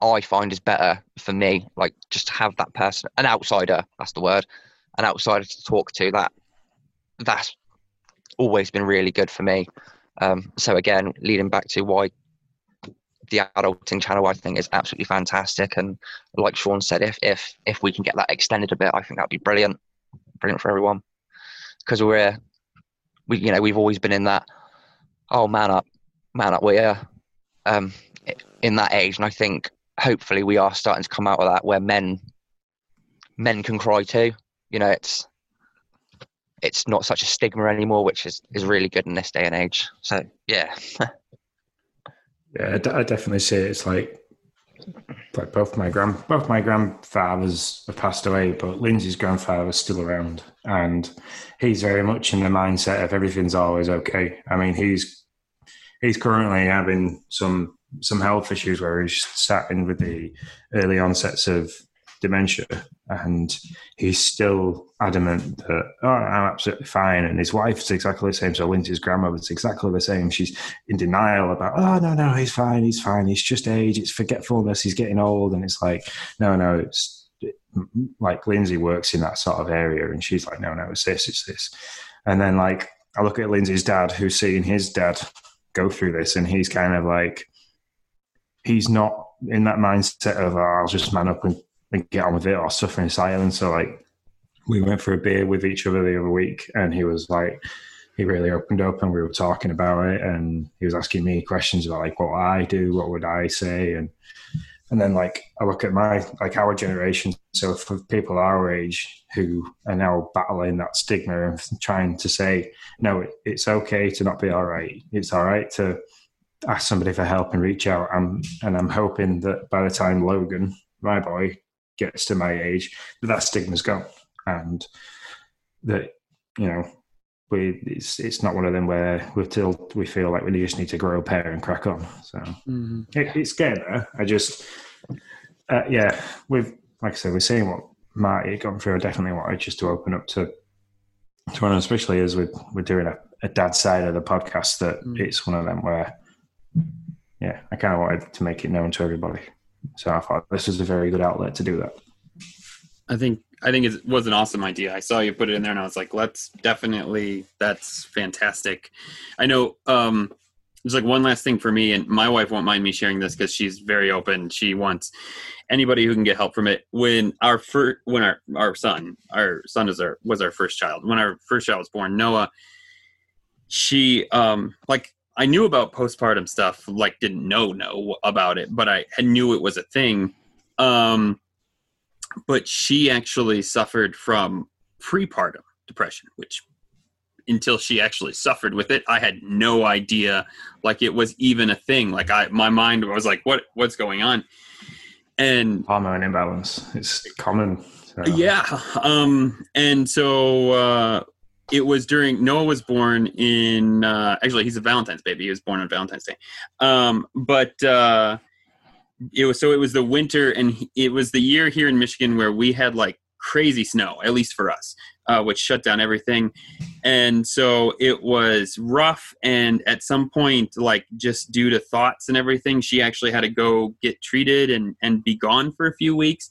I find is better for me. Like just to have that person, an outsider. That's the word, an outsider to talk to. That that's always been really good for me. Um, so again, leading back to why the adulting channel I think is absolutely fantastic. And like Sean said, if if if we can get that extended a bit, I think that'd be brilliant, brilliant for everyone. Because we're we you know we've always been in that oh man up, man up. We're um, in that age, and I think hopefully we are starting to come out of that where men men can cry too. You know, it's it's not such a stigma anymore, which is, is really good in this day and age. So yeah. [laughs] yeah, I, definitely see it. It's like like both my grand both my grandfathers have passed away, but Lindsay's grandfather is still around, and he's very much in the mindset of everything's always okay. I mean, he's he's currently having some some health issues where he's starting with the early onsets of dementia, and he's still adamant that oh, I'm absolutely fine. And his wife's exactly the same. So Lindsay's grandmother's exactly the same. She's in denial about oh no no he's fine he's fine he's just age it's forgetfulness he's getting old and it's like no no it's like Lindsay works in that sort of area and she's like no no it's this it's this and then like I look at Lindsay's dad who's seeing his dad go through this and he's kind of like he's not in that mindset of oh, I'll just man up and and get on with it or suffer in silence. So like we went for a beer with each other the other week and he was like he really opened up and we were talking about it and he was asking me questions about like what I do, what would I say and and then like I look at my like our generation, so for people our age who are now battling that stigma and trying to say, no, it's okay to not be all right. It's all right to ask somebody for help and reach out. I'm, and I'm hoping that by the time Logan, my boy, gets to my age, that that stigma's gone, and that you know we it's it's not one of them where we till we feel like we just need to grow a pair and crack on. So mm-hmm. it, it's getting there. I just uh, yeah, we've like I said, we're seeing what Marty had gone through. I definitely wanted just to open up to to one, especially as we're we're doing a, a dad side of the podcast. That mm. it's one of them where yeah, I kind of wanted to make it known to everybody. So I thought this was a very good outlet to do that. I think I think it was an awesome idea. I saw you put it in there, and I was like, "Let's definitely. That's fantastic." I know. Um, there's like one last thing for me, and my wife won't mind me sharing this because she's very open. She wants anybody who can get help from it. When our first, when our our son, our son is our was our first child. When our first child was born, Noah, she um like I knew about postpartum stuff, like didn't know know about it, but I, knew it was a thing. Um, but she actually suffered from prepartum depression, which until she actually suffered with it, I had no idea like it was even a thing. Like I, my mind was like, what, what's going on? And hormone imbalance. It's common. So. Yeah. Um, and so, uh, it was during Noah was born in uh, actually he's a Valentine's baby. He was born on Valentine's Day, um, but uh, it was so it was the winter and it was the year here in Michigan where we had like crazy snow, at least for us, uh, which shut down everything, and so it was rough. And at some point, like just due to thoughts and everything, she actually had to go get treated and and be gone for a few weeks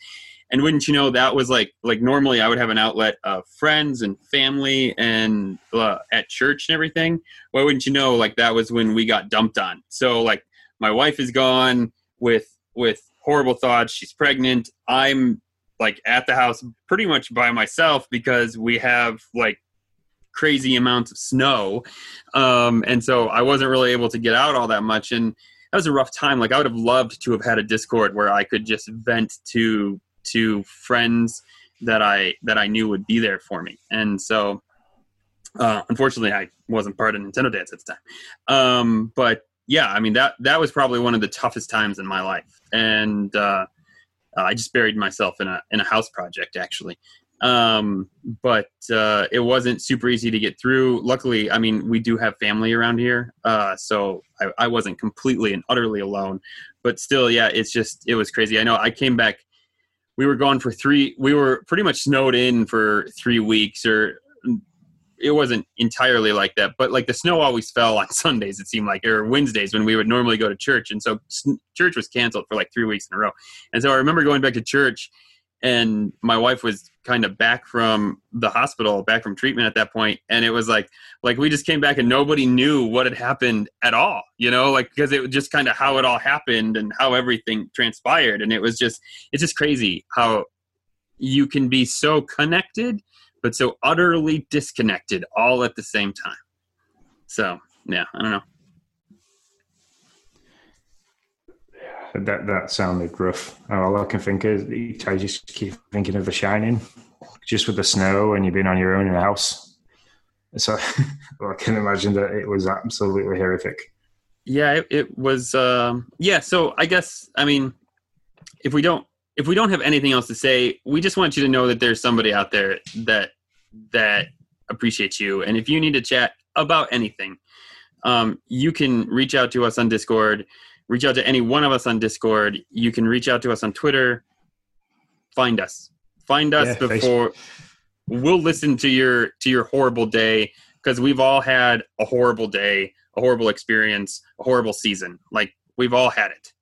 and wouldn't you know that was like like normally i would have an outlet of friends and family and uh, at church and everything. Why wouldn't you know like that was when we got dumped on. So like my wife is gone with with horrible thoughts. She's pregnant. I'm like at the house pretty much by myself because we have like crazy amounts of snow. Um and so i wasn't really able to get out all that much. And that was a rough time. Like i would have loved to have had a discord where i could just vent to to friends that I that I knew would be there for me. And so, uh, unfortunately, I wasn't part of Nintendo Dads at the time. Um, but yeah, I mean that that was probably one of the toughest times in my life. And uh, Uh, I just buried myself in a in a house project actually, um, but uh, it wasn't super easy to get through. Luckily, I mean, we do have family around here, uh, so I, I wasn't completely and utterly alone. But still, yeah, it's just it was crazy. I know I came back. We were gone for three. We were pretty much snowed in for three weeks, or it wasn't entirely like that. But like the snow always fell on [laughs] Sundays. It seemed like, or Wednesdays when we would normally go to church, and so church was canceled for like three weeks in a row. And so I remember going back to church and my wife was kind of back from the hospital back from treatment at that point and it was like like we just came back and nobody knew what had happened at all you know like because it was just kind of how it all happened and how everything transpired. And it was just it's just crazy how you can be so connected but so utterly disconnected all at the same time. So yeah i don't know that that sounded rough. All I can think is I just keep thinking of The Shining, just with the snow and you've been on your own in a house. So [laughs] I can imagine that it was absolutely horrific. Yeah, it, it was. Um, yeah, so I guess I mean, if we don't if we don't have anything else to say, we just want you to know that there's somebody out there that that appreciates you, and if you need to chat about anything, um, you can reach out to us on Discord reach out to any one of us on Discord. You can reach out to us on Twitter. Find us. Find us yeah, before we'll listen to your to your horrible day because we've all had a horrible day, a horrible experience, a horrible season. Like we've all had it.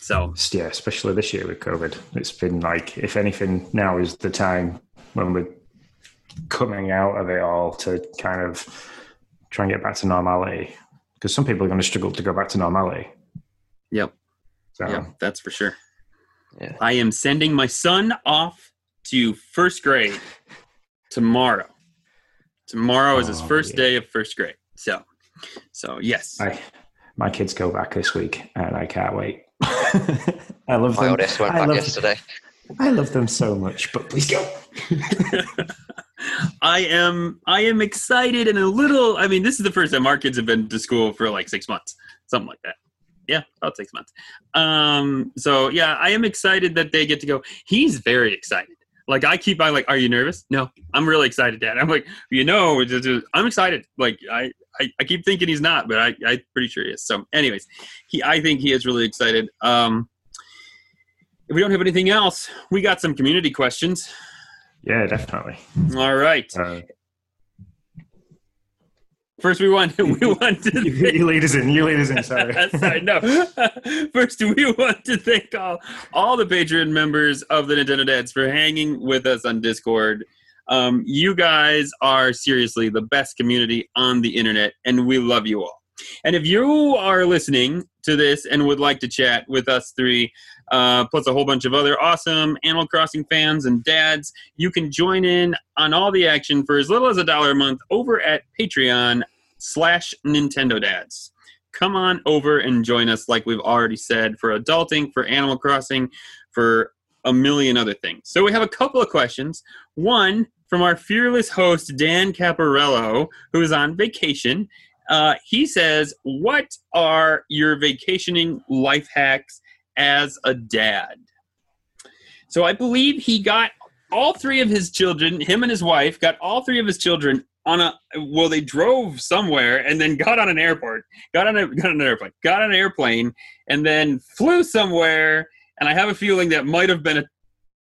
So yeah, especially this year with COVID, it's been like if anything, now is the time when we're coming out of it all to kind of try and get back to normality. Because some people are going to struggle to go back to normality. Yep. So. Yeah, that's for sure. Yeah. I am sending my son off to first grade tomorrow. Tomorrow is his oh, first yeah. day of first grade. So, so yes. I, my kids go back this week, and I can't wait. [laughs] I love my them. oldest went I back yesterday. I love them so much, but please go. [laughs] I am I am excited and a little I mean this is the first time our kids have been to school for like six months, something like that yeah, about six months. Um, so yeah, I am excited that they get to go. He's very excited. Like I keep on like, are you nervous? No, I'm really excited, Dad. I'm like, you know, I'm excited. Like I, I, I keep thinking he's not, but I, I'm pretty sure he is. So, anyways, he, I think he is really excited. Um, if we don't have anything else, we got some community questions. Yeah, definitely. All right. Uh, First, we want [laughs] we want to thank, you lead us in. You lead us in. Sorry, [laughs] sorry. No. [laughs] First, we want to thank all all the Patreon members of the Nintendo Dads for hanging with us on Discord. Um, you guys are seriously the best community on the internet, and we love you all. And if you are listening to this and would like to chat with us three, uh, plus a whole bunch of other awesome Animal Crossing fans and dads, you can join in on all the action for as little as a dollar a month over at Patreon slash Nintendo Dads. Come on over and join us, like we've already said, for adulting, for Animal Crossing, for a million other things. So we have a couple of questions. One from our fearless host, Dan Caparello, who is on vacation. Uh, he says, What are your vacationing life hacks as a dad? So I believe he got all three of his children, him and his wife, got all three of his children on a well they drove somewhere and then got on an airport got on a got on an airplane got on an airplane and then flew somewhere. And i have a feeling that might have been a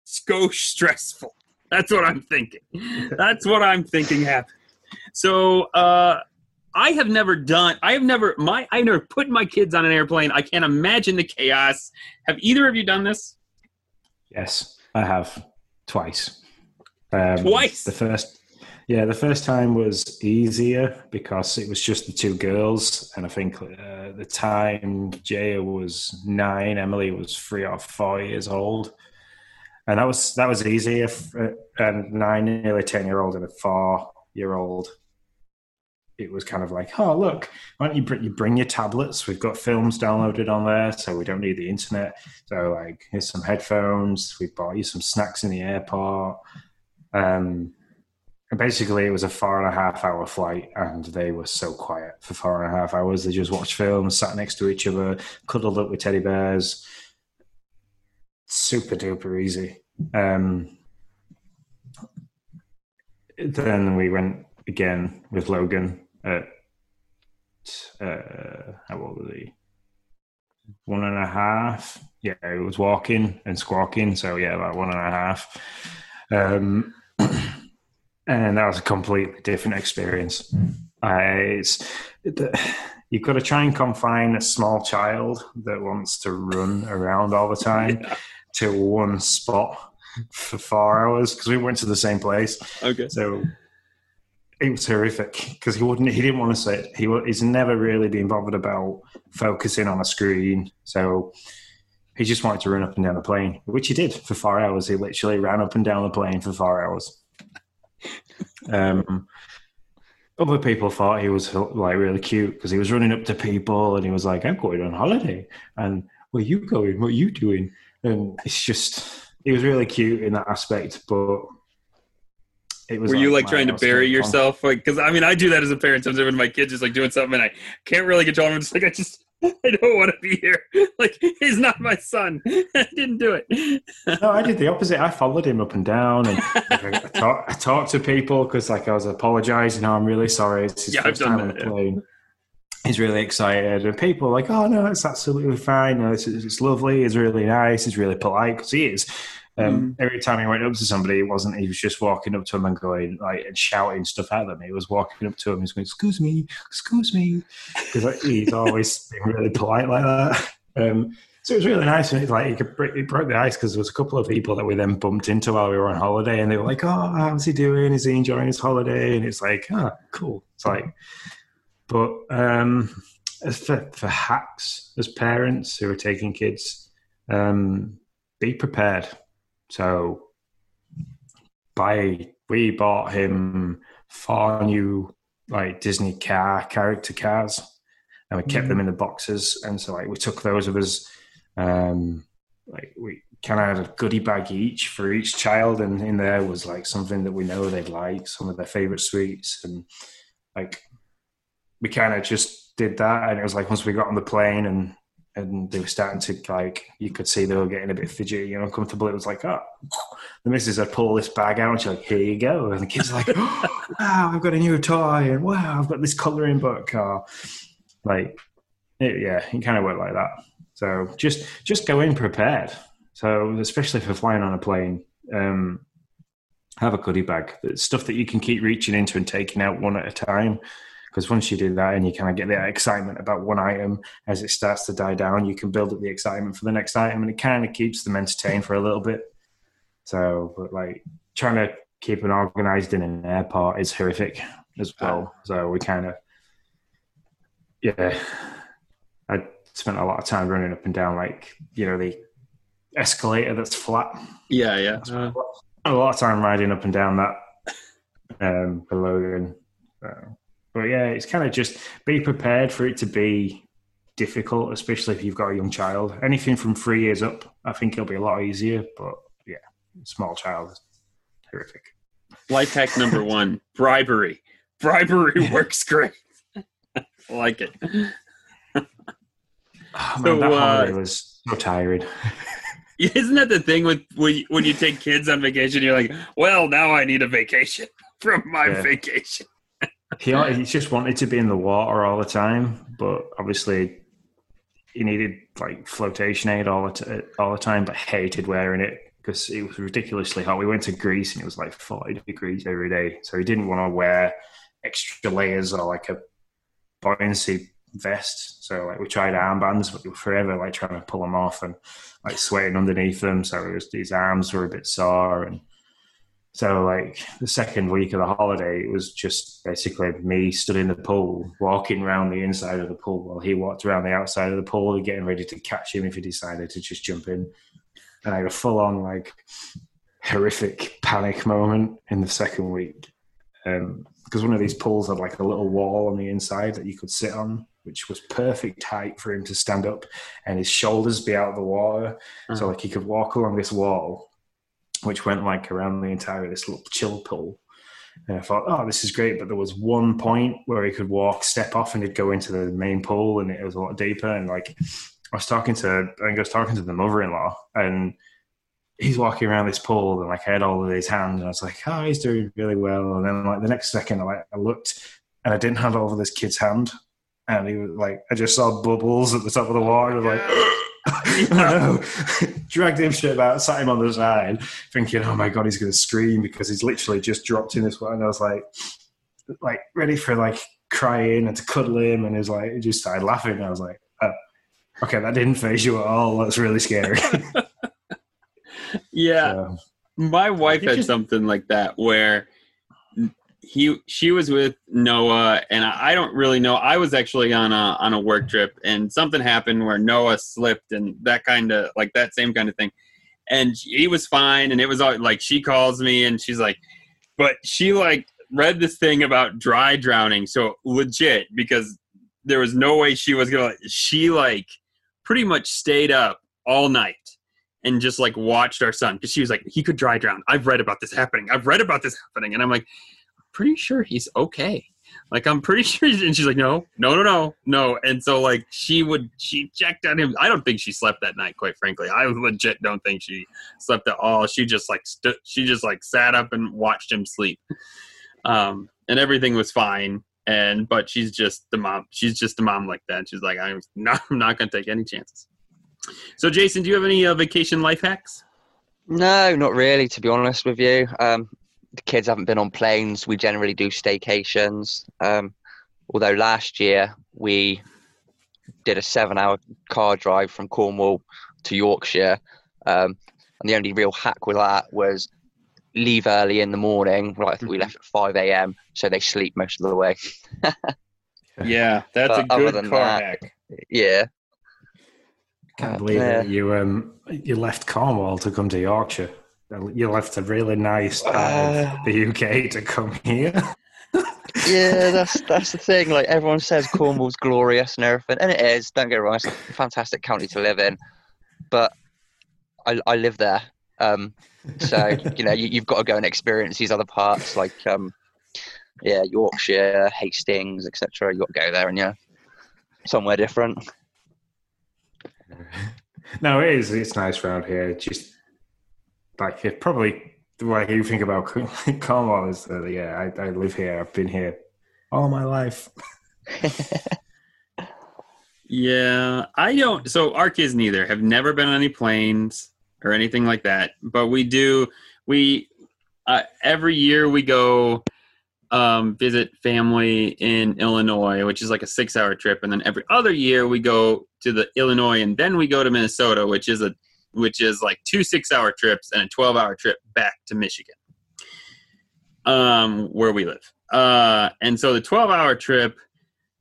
skosh stressful. That's what i'm thinking. [laughs] That's what i'm thinking happened. So uh i have never done i have never my i never put my kids on an airplane. I can't imagine the chaos. Have either of you done this? Yes i have. Twice. Um, twice? the first yeah, the first time was easier because it was just the two girls, and I think uh, the time Jaya was nine, Emily was three or four years old, and that was that was easier. For, and nine, nearly ten year old, and a four year old. It was kind of like, oh look, why don't you bring, you bring your tablets? We've got films downloaded on there, so we don't need the internet. So like, here's some headphones. We bought you some snacks in the airport. Um, and basically, it was a four and a half hour flight, and they were so quiet for four and a half hours. They just watched films, sat next to each other, cuddled up with teddy bears. super duper easy. Um, then we went again with Logan at uh, how old was he? One and a half. Yeah, he was walking and squawking. So yeah, about one and a half. Um, [clears throat] and that was a completely different experience. I, it's, the, you've got to try and confine a small child that wants to run around all the time [laughs] yeah. to one spot for four hours because we went to the same place. Okay. So it was horrific because he wouldn't. He didn't want to sit. He he's never really been bothered about focusing on a screen. So he just wanted to run up and down the plane, which he did for four hours. He literally ran up and down the plane for four hours. Um, other people thought he was like really cute because he was running up to people and he was like, "I'm going on holiday," and where you going? What are you doing? And it's just he was really cute in that aspect, but it was. Were you like trying to bury yourself? Like, because I mean, I do that as a parent. Sometimes when my kid's just like doing something, and I can't really control him. I'm just like, I just [laughs] I don't want to be here. [laughs] Like he's not my son. [laughs] I didn't do it. no, I did the opposite. I followed him up and down, and like, I, talk, I, talked to people because like I was apologizing. Oh, I'm really sorry. It's his yeah, first time on the plane. He's really excited, and people are like, "Oh no, it's absolutely fine. No, it's, it's lovely. It's really nice. He's really polite because he is." Um, mm. Every time he went up to somebody, it wasn't he was just walking up to him and going like and shouting stuff at them. He was walking up to him, and he's going, "Excuse me, excuse me," because he's always [laughs] been really polite like that. Um, so it was really nice, and it's like it, break, it broke the ice because there was a couple of people that we then bumped into while we were on holiday, and they were like, "Oh, how's he doing? Is he enjoying his holiday?" And it's like, "Ah, oh, cool." It's like, but um, as for, for hacks as parents who are taking kids, um, be prepared so by we bought him four new like Disney car character cars, and we kept mm them in the boxes. And so like we took those of us, um, like we kind of had a goodie bag each for each child, and in there was like something that we know they'd like, some of their favorite sweets, and like we kind of just did that. And it was like once we got on the plane and and they were starting to like you could see they were getting a bit fidgety and uncomfortable. It was like, oh, the missus had pulled this bag out and she's like, here you go. And the kids are like, oh, wow, I've got a new toy and wow, I've got this colouring book. Or, like, it, yeah, it kind of worked like that. So just just go in prepared. So especially for flying on a plane, um, have a goodie bag. Stuff that you can keep reaching into and taking out one at a time because once you do that and you kind of get that excitement about one item as it starts to die down you can build up the excitement for the next item and it kind of keeps them entertained for a little bit. So but like trying to keep them organized in an airport is horrific as well. So we kind of yeah i spent a lot of time running up and down like you know the escalator that's flat. Yeah yeah. Uh, a lot of time riding up and down that um for and so but yeah, it's kind of just be prepared for it to be difficult, especially if you've got a young child. Anything from three years up, I think it'll be a lot easier. But yeah, small child is horrific. Life hack number [laughs] one: bribery. Bribery works great. [laughs] I like it. [laughs] Oh, man, so, that uh, was so tired. Isn't that the thing with when you, when you take kids on vacation? You're like, well, now I need a vacation from my yeah. vacation he, he just wanted to be in the water all the time, but obviously he needed like flotation aid all the t- all the time, but hated wearing it because it was ridiculously hot. We went to Greece and it was like forty degrees every day, so he didn't want to wear extra layers or like a buoyancy vest. So like we tried armbands, but we were forever like trying to pull them off and like sweating underneath them. So it was, these arms were a bit sore and so, like the second week of the holiday, it was just basically me stood in the pool, walking around the inside of the pool while he walked around the outside of the pool, getting ready to catch him if he decided to just jump in. And I had a full on, like, horrific panic moment in the second week. Um, because one of these pools had like a little wall on the inside that you could sit on, which was perfect height for him to stand up and his shoulders be out of the water. Uh-huh. So, like, he could walk along this wall which went like around the entire this little chill pool. And I thought, oh, this is great. But there was one point where he could walk, step off, and he'd go into the main pool, and it was a lot deeper. And like, I was talking to, I think I was talking to the mother-in-law, and he's walking around this pool and like I had all of his hands and I was like, oh, he's doing really well. And then like the next second, I, like, I looked and I didn't have all of this kid's hand, and he was like, I just saw bubbles at the top of the water. Like, I [gasps] [laughs] know. [laughs] Dragged him straight out, sat him on the side, thinking, oh my god, he's going to scream because he's literally just dropped in this one." And I was like, like ready for like crying and to cuddle him, and he's like, he just started laughing. And I was like, oh, okay, that didn't faze you at all. That's really scary. [laughs] yeah. So, my wife had just, something like that where he she was with Noah and I don't really know. I was actually on a on a work trip and something happened where Noah slipped and that kind of like that same kind of thing. And he was fine and it was all like she calls me and she's like but she like read this thing about dry drowning so legit because there was no way she was to she like pretty much stayed up all night and just like watched our son because she was like he could dry drown i've read about this happening i've read about this happening and i'm like pretty sure he's okay. Like I'm pretty [laughs] sure, and she's like, no, no, no, no, no. And so like she would, she checked on him. I don't think she slept that night, quite frankly. I legit don't think she slept at all. She just like stood, she just like sat up and watched him sleep, um, and everything was fine. And but she's just the mom. She's just a mom like that. She's like, I'm not, [laughs] I'm not gonna take any chances. So, Jason, do you have any uh, vacation life hacks? No, not really. To be honest with you, um, the kids haven't been on planes. We generally do staycations. Um, although last year we did a seven-hour car drive from Cornwall to Yorkshire, um, and the only real hack with that was leave early in the morning. Right, I think we left at five a.m. so they sleep most of the way. [laughs] yeah, that's but a good car that, hack. Yeah. Can't believe uh, it. You um you left Cornwall to come to Yorkshire. You left a really nice part uh, of the UK to come here. [laughs] yeah, that's that's the thing. Like everyone says, Cornwall's glorious and everything, and it is. Don't get wrong; it's a fantastic county to live in. But I, I live there, um, so you know you, have got to go and experience these other parts, like um, yeah, Yorkshire, Hastings, etc. You got to go there and yeah, somewhere different. [laughs] No, it is. It's nice around here. Just like it probably like you think about Cornwall [laughs] is uh, yeah I, I live here I've been here all my life. [laughs] yeah, I don't. So our kids neither have never been on any planes or anything like that. But we do. We uh, every year we go um, visit family in Illinois, which is like a six-hour trip, and then every other year we go to the Illinois, and then we go to Minnesota, which is a which is like two six hour trips and a 12 hour trip back to Michigan, um, where we live. Uh, and so the 12 hour trip,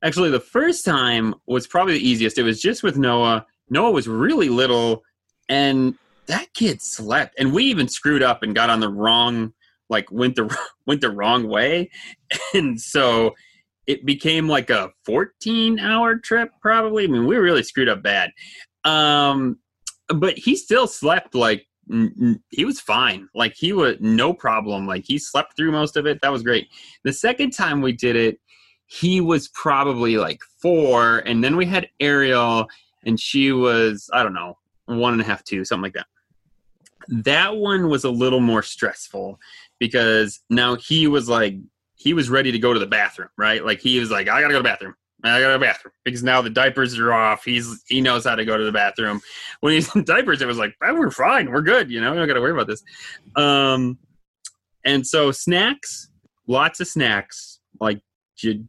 actually, the first time was probably the easiest. It was just with Noah. Noah was really little, and that kid slept. And we even screwed up and got on the wrong, like went the [laughs] went the wrong way, and so it became like a 14 hour trip probably. I mean, we really screwed up bad. Um, but he still slept like he was fine. Like he was no problem. Like he slept through most of it. That was great. The second time we did it, he was probably like four, and then we had Ariel, and she was I don't know one and a half, two, something like that. That one was a little more stressful because now he was like he was ready to go to the bathroom, right? Like he was like I gotta go to the bathroom. I got a bathroom because now the diapers are off. He's he knows how to go to the bathroom. When he's [laughs] in diapers, it was like, oh, we're fine, we're good. You know, we don't got to worry about this. Um, and so snacks, lots of snacks, like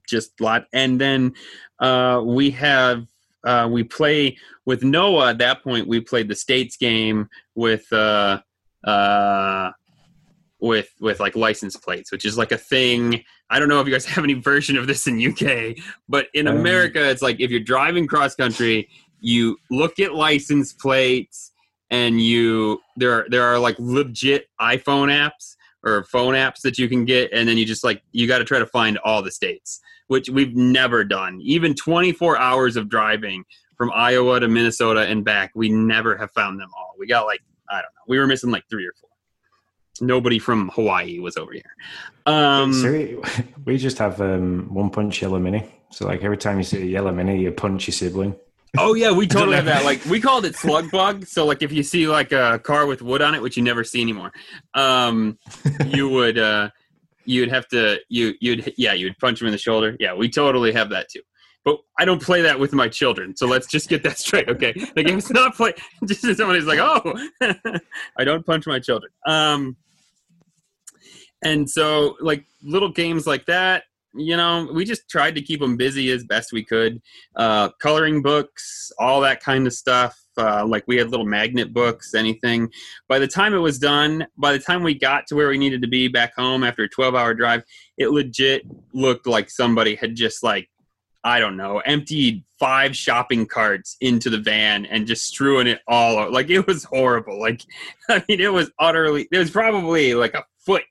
just lot. And then uh, we have uh, we play with Noah. At that point, we played the states game with. Uh, uh, with with like license plates, which is like a thing. I don't know if you guys [laughs] have any version of this in UK, but in um, America, it's like if you're driving cross country, you look at license plates, and you there are there are like legit iPhone apps or phone apps that you can get, and then you just like you got to try to find all the states, which we've never done. Even 24 hours of driving from Iowa to Minnesota and back, we never have found them all. We got like I don't know, we were missing like three or four nobody from Hawaii was over here. Um, so we, [laughs] we just have um, one punch yellow mini. So like every time you see a yellow mini, you punch your sibling. Oh yeah, we [laughs] totally have that. Like we called it slug bug. So like if you see like a car with wood on it, which you never see anymore, um, you [laughs] would uh, you'd have to you you'd yeah you'd punch him in the shoulder. Yeah, we totally have that too. But I don't play that with my children. So let's just get that straight, okay? The game's not play. Just somebody's like, oh, I don't punch my children. Um, and so like little games like that you know, we just tried to keep them busy as best we could. Uh, coloring books, all that kind of stuff. Uh, like we had little magnet books, anything. By the time it was done, by the time we got to where we needed to be back home after a 12 hour drive, it legit looked like somebody had just like, I don't know, emptied five shopping carts into the van and just strewing it all out. Like it was horrible. Like, [laughs] I mean, it was utterly, it was probably like a foot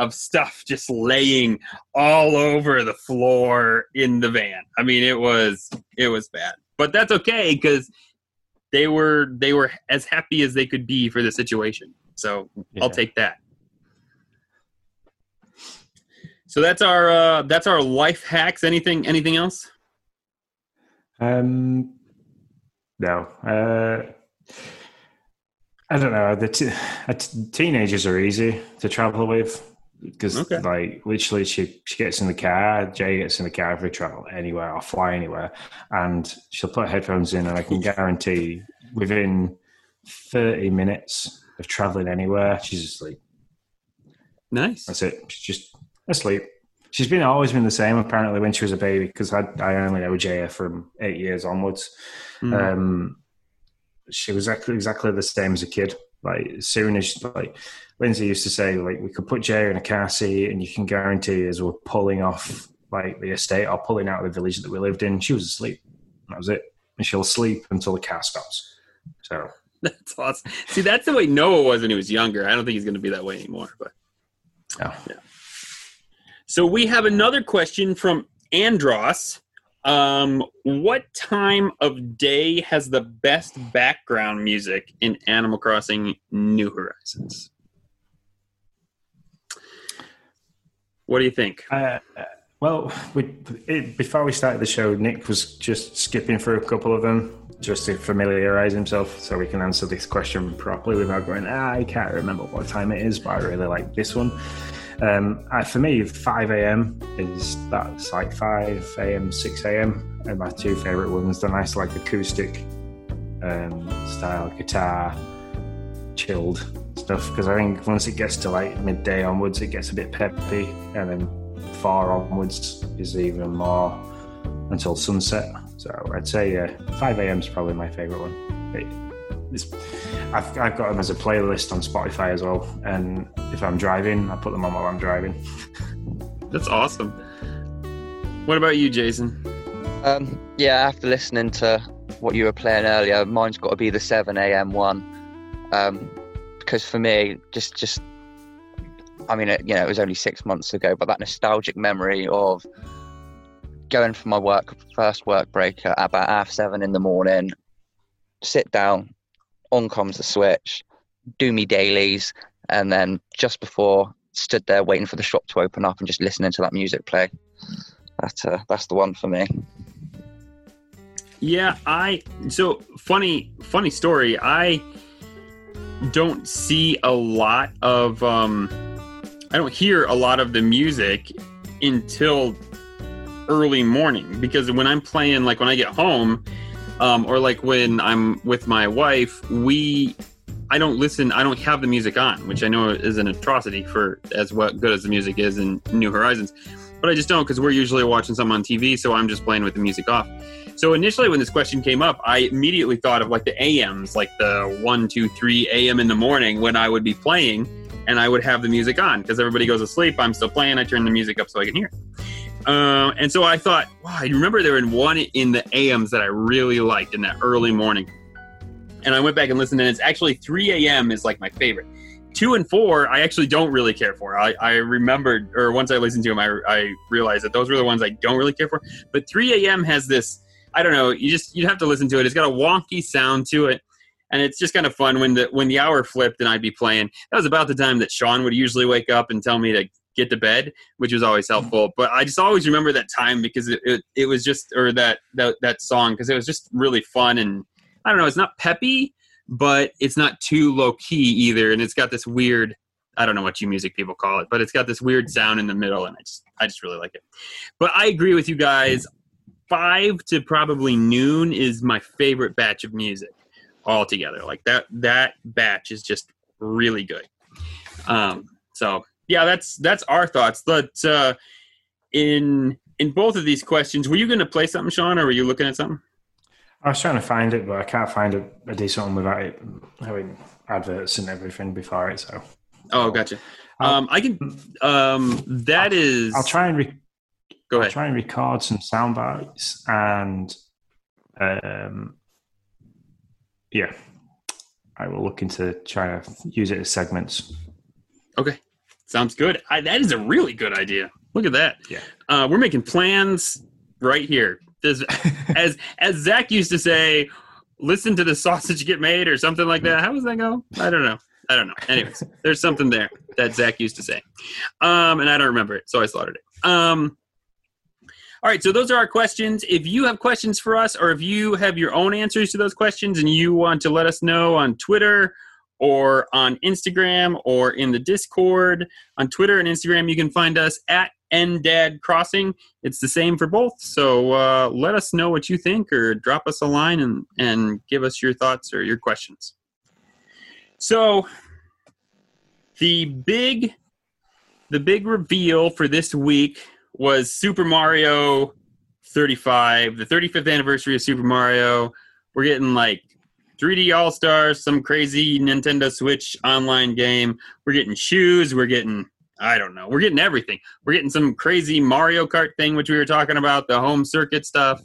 of stuff just laying all over the floor in the van. I mean, it was it was bad, but that's okay because they were they were as happy as they could be for the situation. So yeah. I'll take that. So that's our uh, that's our life hacks. Anything anything else? Um, no. Uh, I don't know. The t- teenagers are easy to travel with because okay. like literally she she gets in the car jay gets in the car if we travel anywhere or fly anywhere and she'll put headphones in and i can [laughs] guarantee within 30 minutes of traveling anywhere she's asleep. Nice. That's it. She's just asleep. She's been always been the same apparently when she was a baby because I, I only know jay from eight years onwards. Mm. um, she was exactly, exactly the same as a kid like as soon as like Lindsay used to say, like we could put Jay in a car seat, and you can guarantee as we're pulling off like the estate or pulling out of the village that we lived in, she was asleep. That was it, and she'll sleep until the car stops. So [laughs] that's awesome. See, that's the way Noah was when he was younger. I don't think he's going to be that way anymore. But oh. yeah. So we have another question from Andros. Um, what time of day has the best background music in Animal Crossing New Horizons? What do you think? Uh, well, we, it, before we started the show, Nick was just skipping through a couple of them just to familiarize himself so we can answer this question properly without going, ah, I can't remember what time it is, but I really like this one. Um, for me, 5 a.m. is that's like 5 a.m., 6 a.m. and my two favorite ones. The nice, like acoustic um, style guitar, chilled stuff. Because I think once it gets to like midday onwards, it gets a bit peppy, and then far onwards is even more until sunset. So I'd say uh, 5 a.m. is probably my favorite one. I've, I've got them as a playlist on Spotify as well. And if I'm driving, I put them on while I'm driving. That's awesome. What about you, Jason? Um, yeah, after listening to what you were playing earlier, mine's got to be the 7 a.m. one. Um, because for me, just, just, I mean, it, you know, it was only six months ago, but that nostalgic memory of going for my work, first work break at about half seven in the morning, sit down, on comes the switch, do me dailies, and then just before stood there waiting for the shop to open up and just listening to that music play. That uh, that's the one for me. Yeah, I so funny funny story. I don't see a lot of um I don't hear a lot of the music until early morning because when I'm playing like when I get home um, or like when I'm with my wife, we I don't listen. I don't have the music on, which I know is an atrocity for as what good as the music is in New Horizons. But I just don't because we're usually watching something on TV, so I'm just playing with the music off. So initially, when this question came up, I immediately thought of like the AMs, like the one, two, three AM in the morning when I would be playing, and I would have the music on because everybody goes to sleep. I'm still playing. I turn the music up so I can hear. Uh, and so I thought, wow, I remember there was one in the AMs that I really liked in that early morning. And I went back and listened, and it's actually 3 a.m. is like my favorite. Two and four, I actually don't really care for. I, I remembered, or once I listened to them, I, I realized that those were the ones I don't really care for. But 3 a.m. has this, I don't know, you just, you have to listen to it. It's got a wonky sound to it and it's just kind of fun when the when the hour flipped and I'd be playing. That was about the time that Sean would usually wake up and tell me to get to bed, which was always helpful. But I just always remember that time because it, it, it was just or that that that song because it was just really fun and I don't know, it's not peppy, but it's not too low key either, and it's got this weird. I don't know what you music people call it, but it's got this weird sound in the middle, and I just I just really like it. But I agree with you guys. Five to probably noon is my favorite batch of music altogether. Like that that batch is just really good. Um, so yeah, that's that's our thoughts. But uh, in in both of these questions, were you going to play something, Sean, or were you looking at something? I was trying to find it, but I can't find a, a decent one without it having adverts and everything before it. So, oh, gotcha. Um, I can. Um, that I'll, is. I'll try and re- Go I'll try and record some sound bites and, um, yeah, I will look into trying to use it as segments. Okay, sounds good. I, that is a really good idea. Look at that. Yeah. Uh, we're making plans right here. Does, [laughs] as as Zach used to say, listen to the sausage get made or something like that. How does that go? I don't know. I don't know. Anyways, there's something there that Zach used to say, um, and I don't remember it, so I slaughtered it. Um, all right, so those are our questions. If you have questions for us, or if you have your own answers to those questions, and you want to let us know on Twitter or on Instagram or in the Discord, on Twitter and Instagram, you can find us at NDAD Crossing. It's the same for both. So uh, let us know what you think, or drop us a line and and give us your thoughts or your questions. So the big the big reveal for this week was Super Mario 35, the 35th anniversary of Super Mario. We're getting like 3D All Stars, some crazy Nintendo Switch online game. We're getting shoes. We're getting, I don't know, we're getting everything. We're getting some crazy Mario Kart thing, which we were talking about, the home circuit stuff.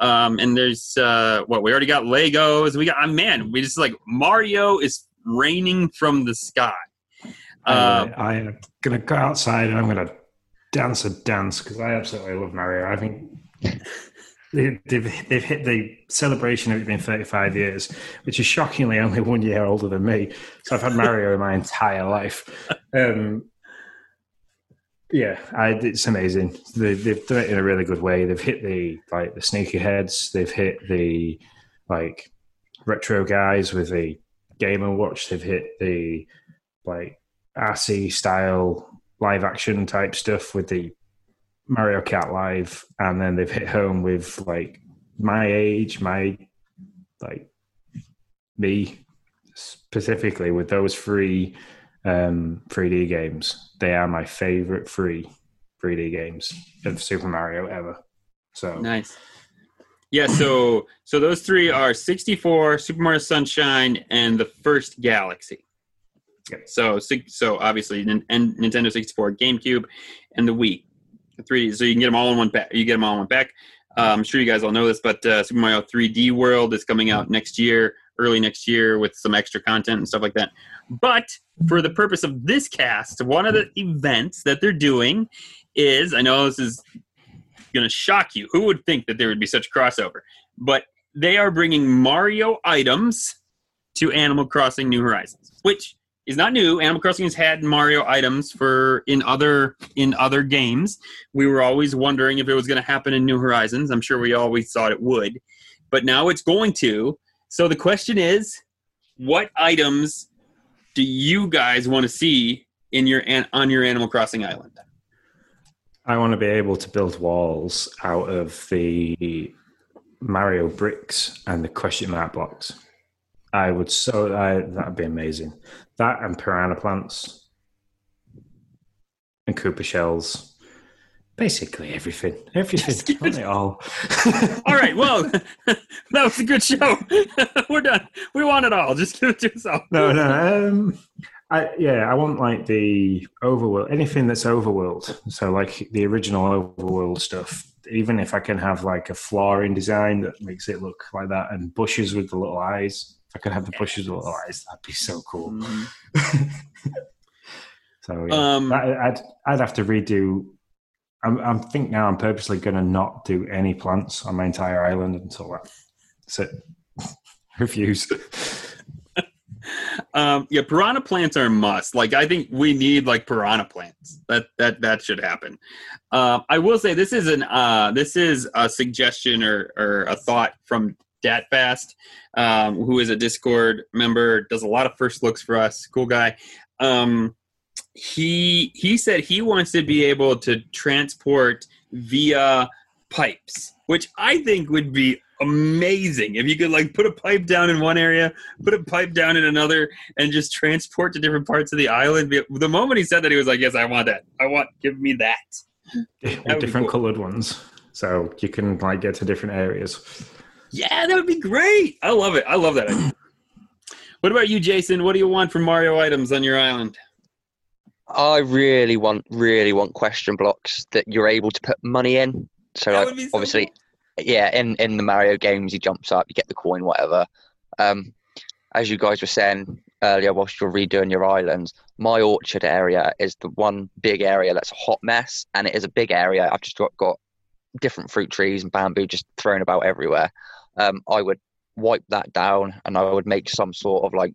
Um, and there's uh, what we already got Legos. We got, uh, man, we just like Mario is raining from the sky. Uh, I, am going to go outside and I'm going to dance a dance because I absolutely love Mario. I think they've, they've hit the celebration of it being 35 years, which is shockingly only one year older than me. So I've had Mario my entire life. Um, yeah, I, it's amazing. They, they've done it in a really good way. They've hit the like the sneaky heads. They've hit the like retro guys with the Game and Watch. They've hit the like RC style live action type stuff with the Mario Kart Live, and then they've hit home with like my age, my like me specifically with those three um, 3D games. They are my favorite free 3D games of Super Mario ever. So Nice. Yeah, so so those three are 64, Super Mario Sunshine, and the first Galaxy. Yep. So so obviously and Nintendo 64, GameCube, and the Wii. The 3D. So you can get them all in one pack. You get them all in one pack. Uh, I'm sure you guys all know this, but uh, Super Mario 3D World is coming out next year, early next year, with some extra content and stuff like that. But for the purpose of this cast, one of the events that they're doing is I know this is going to shock you. Who would think that there would be such a crossover? But they are bringing Mario items to Animal Crossing New Horizons, which is not new. Animal Crossing has had Mario items for in other in other games. We were always wondering if it was going to happen in New Horizons. I'm sure we always thought it would, but now it's going to. So the question is, what items do you guys want to see in your on your Animal Crossing island? I want to be able to build walls out of the Mario bricks and the question mark blocks. I would so I, that'd be amazing. That and piranha plants and Koopa shells. Basically everything. Everything. Just give Want it- all. [laughs] All right, well, [laughs] that was a good show. [laughs] We're done. We want it all. Just give it to us all. no, no. Um, I yeah, I want like the overworld, anything that's overworld. So like the original overworld stuff. Even if I can have like a flooring design that makes it look like that, and bushes with the little eyes. If I could have the bushes with the eyes, that'd be so cool. [laughs] So yeah, Um, that, I'd I'd have to redo. I'm I'm think now I'm purposely going to not do any plants on my entire island until that. That's it. [laughs] Refuse. [laughs] Um, yeah, piranha plants are a must. Like I think we need like piranha plants. That that that should happen. Uh, I will say this is an uh, this is a suggestion or or a thought from Datfast, um, who is a Discord member, does a lot of first looks for us. Cool guy. Um, he he said he wants to be able to transport via pipes, which I think would be amazing if you could like put a pipe down in one area, put a pipe down in another, and just transport to different parts of the island. The moment he said that, he was like, "Yes, I want that. I want. Give me that." [laughs] that different cool. colored ones, so you can like get to different areas. Yeah, that would be great. I love it. I love that. [clears throat] what about you, Jason? What do you want from Mario items on your island? I really want, really want question blocks that you're able to put money in. So, that like, so obviously, cool. yeah, in in the Mario games, he jumps up, you get the coin, whatever. Um, as you guys were saying earlier, whilst you're redoing your islands, my orchard area is the one big area that's a hot mess, and it is a big area. I've just got, got different fruit trees and bamboo just thrown about everywhere. Um, I would wipe that down, and I would make some sort of like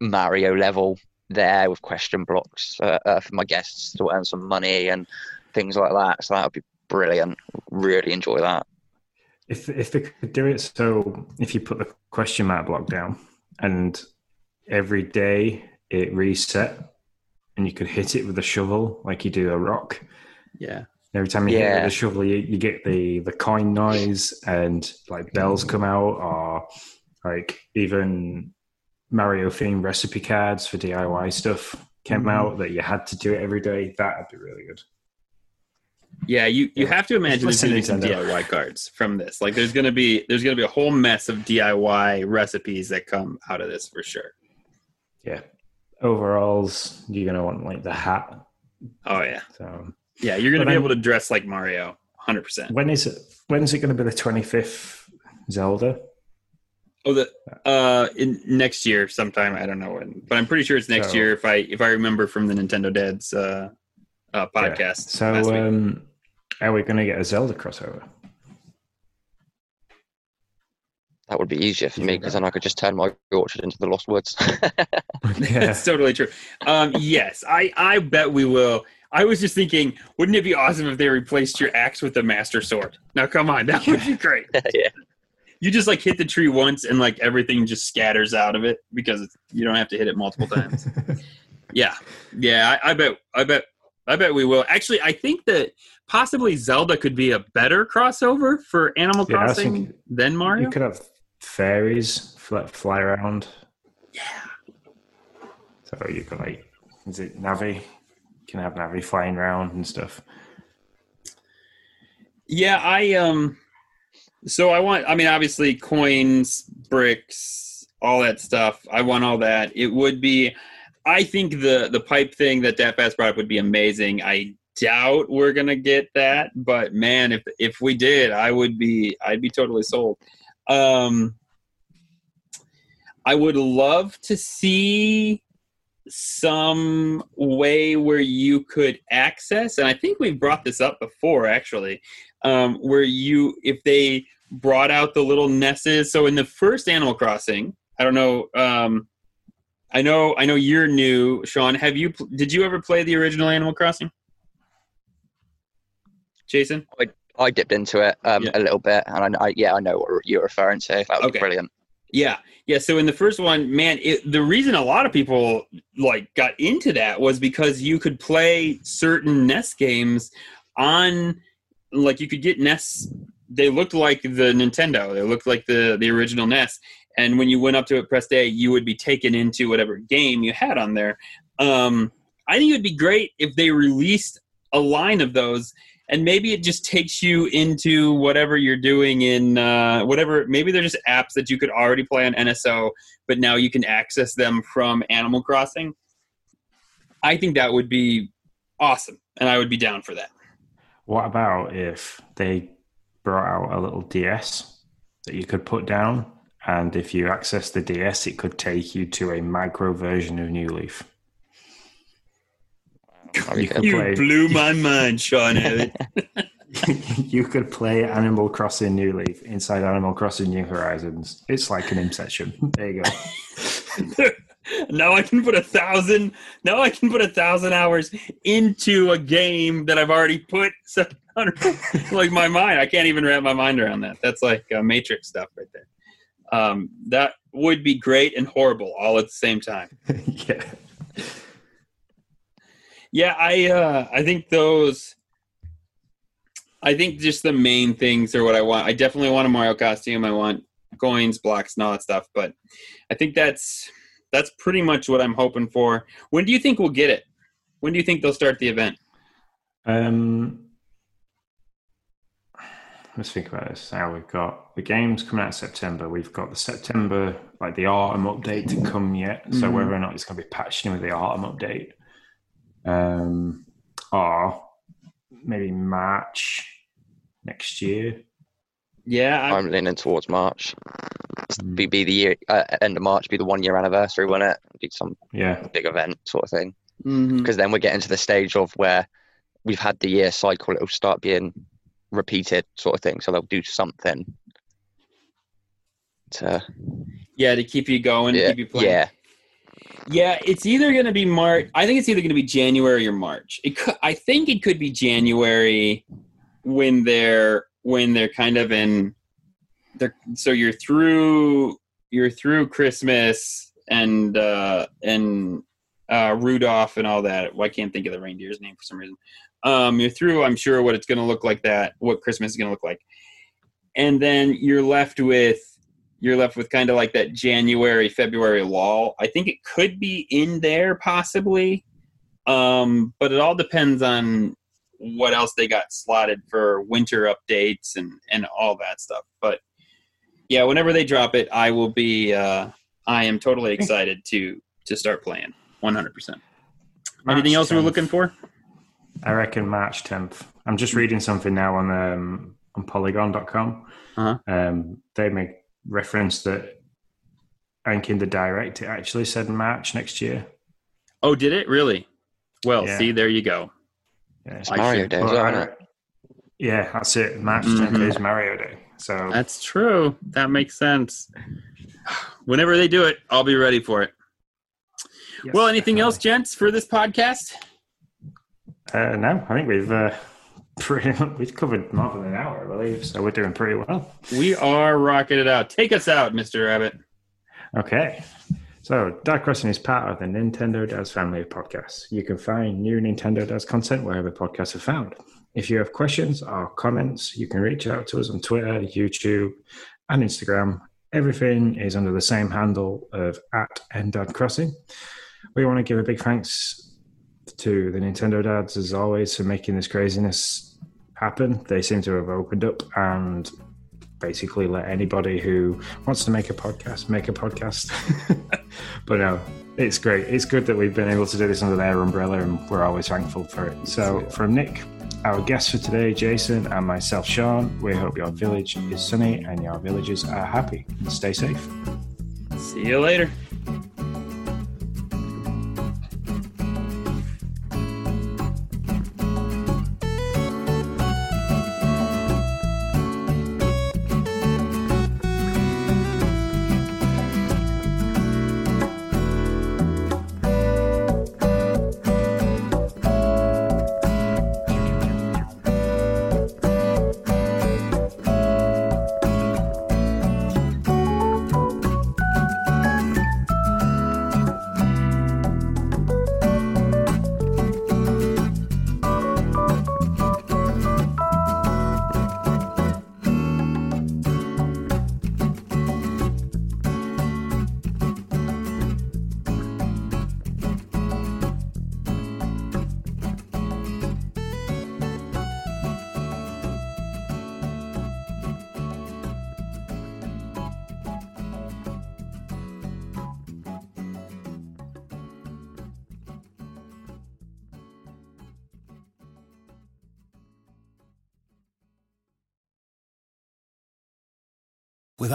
Mario level there with question blocks uh, uh, for my guests to earn some money and things like that. So that would be brilliant. Really enjoy that. If if they could do it, so if you put the question mark block down and every day it reset, and you could hit it with a shovel like you do a rock. Yeah. Every time you yeah. hit it with a shovel, you, you get the the coin noise and like bells come out, or like even Mario themed recipe cards for DIY stuff came mm-hmm. out that you had to do it every day, that would be really good. Yeah, you, you have to imagine there's gonna be some DIY cards from this. Like there's gonna be there's gonna be a whole mess of DIY recipes that come out of this for sure. Yeah. Overalls, you're gonna want like the hat. Oh yeah. So yeah, you're gonna be then, able to dress like Mario, hundred percent. When is it when is it gonna be the twenty fifth Zelda? Oh, the uh, in next year sometime. I don't know when, but I'm pretty sure it's next so, year if I if I remember from the Nintendo Dads uh, uh podcast. Yeah. So, um, are we going to get a Zelda crossover? That would be easier for me because then I could just turn my orchard into the Lost Woods. [laughs] [laughs] yeah. That's totally true. Um, yes, I I bet we will. I was just thinking, wouldn't it be awesome if they replaced your axe with a Master Sword? Now, come on, that would be [laughs] great. yeah you just like hit the tree once and like everything just scatters out of it because you don't have to hit it multiple times. [laughs] yeah, yeah. I, I, bet. I bet. I bet we will. Actually, I think that possibly Zelda could be a better crossover for Animal yeah, Crossing than Mario. You could have fairies fly, fly around. Yeah. So you can like, is it Navi? Can have Navi flying around and stuff. Yeah, I um so I want, I mean, obviously coins, bricks, all that stuff. I want all that. It would be, I think the the pipe thing that Datfast brought up would be amazing. I doubt we're gonna get that, but man, if if we did, I would be, I'd be totally sold. Um, I would love to see some way where you could access, and I think we've brought this up before actually, um, where you, if they brought out the little Nesses. So in the first Animal Crossing, I don't know. Um, I know. I know you're new, Sean. Have you? Did you ever play the original Animal Crossing? Jason, I, I dipped into it um, yeah. a little bit, and I, I, yeah, I know what you're referring to. That was okay. brilliant. Yeah, yeah. So in the first one, man, it, the reason a lot of people like got into that was because you could play certain NES games on, like, you could get NES they looked like the Nintendo. They looked like the the original NES. And when you went up to it, pressed A, you would be taken into whatever game you had on there. Um, I think it would be great if they released a line of those, and maybe it just takes you into whatever you're doing in uh, whatever. Maybe they're just apps that you could already play on NSO, but now you can access them from Animal Crossing. I think that would be awesome, and I would be down for that. What about if they brought out a little DS that you could put down, and if you access the DS, it could take you to a micro version of New Leaf. You, you play, blew my mind, Sean. [laughs] you could play Animal Crossing New Leaf inside Animal Crossing New Horizons. It's like an Inception. There you go. [laughs] now I can put a thousand. Now I can put a thousand hours into a game that I've already put seven hundred. [laughs] like my mind, I can't even wrap my mind around that. That's like uh, Matrix stuff right there. Um, that would be great and horrible all at the same time. yeah. Yeah, I uh, I think those. I think just the main things are what I want. I definitely want a Mario costume. I want coins, blocks, and all that stuff. But I think that's that's pretty much what I'm hoping for. When do you think we'll get it? When do you think they'll start the event? Um, let's think about this. Now we've got the games coming out in September. We've got the September, like the autumn update to come yet. So Mhm. whether or not it's going to be patched in with the autumn update, um, or maybe March next year. Yeah, I, I'm leaning towards March. Mm. Be, be the year uh, end of March, be the one year anniversary, won't it? Be some Yeah, big event sort of thing. Because then we're getting to the stage of where we've had the year cycle. It'll start being repeated, sort of thing. So they'll do something to yeah, to keep you going, yeah, keep you playing. yeah. Yeah, it's either going to be March. I think it's either going to be January or March. It could, I think it could be January when they're when they're kind of in. They're, so you're through you're through Christmas and uh, and uh, Rudolph and all that. Well, I can't think of the reindeer's name for some reason. Um, you're through. I'm sure what it's going to look like that. What Christmas is going to look like, and then you're left with you're left with kind of like that January, February lull. I think it could be in there possibly, um, but it all depends on what else they got slotted for winter updates and and all that stuff. But yeah, whenever they drop it, I will be. Uh, I am totally excited to to start playing. One hundred percent. Anything else we're looking for? I reckon March 10th. I'm just reading something now on um, on Polygon.com. Uh-huh. Um, they make reference that I think in the direct it actually said March next year. Oh, did it really? Well, Yeah. see, there you go. Yeah, It's I Mario Day, as Well, well, I- isn't it? yeah that's it. March Mhm. 10th is Mario Day. So That's true. That makes sense. [sighs] Whenever they do it, I'll be ready for it. yes, Well, anything else, gents, for this podcast? Uh, no, I think we've uh, pretty much, we've covered more than an hour, I believe. So we're doing pretty well. We are rocking it out. Take us out, Mr. Rabbit. Okay. So, Dad Crossing is part of the Nintendo Dads family of podcasts. You can find new Nintendo Dads content wherever podcasts are found. If you have questions or comments, you can reach out to us on Twitter, YouTube, and Instagram. Everything is under the same handle of at NDad Crossing. We want to give a big thanks to the Nintendo Dads, as always, for making this craziness happen. They seem to have opened up and basically let anybody who wants to make a podcast make a podcast. [laughs] but no, it's great. It's good that we've been able to do this under their umbrella, and we're always thankful for it. So, from Nick, our guest for today, Jason, and myself, Sean, we hope your village is sunny and your villagers are happy. Stay safe. See you later.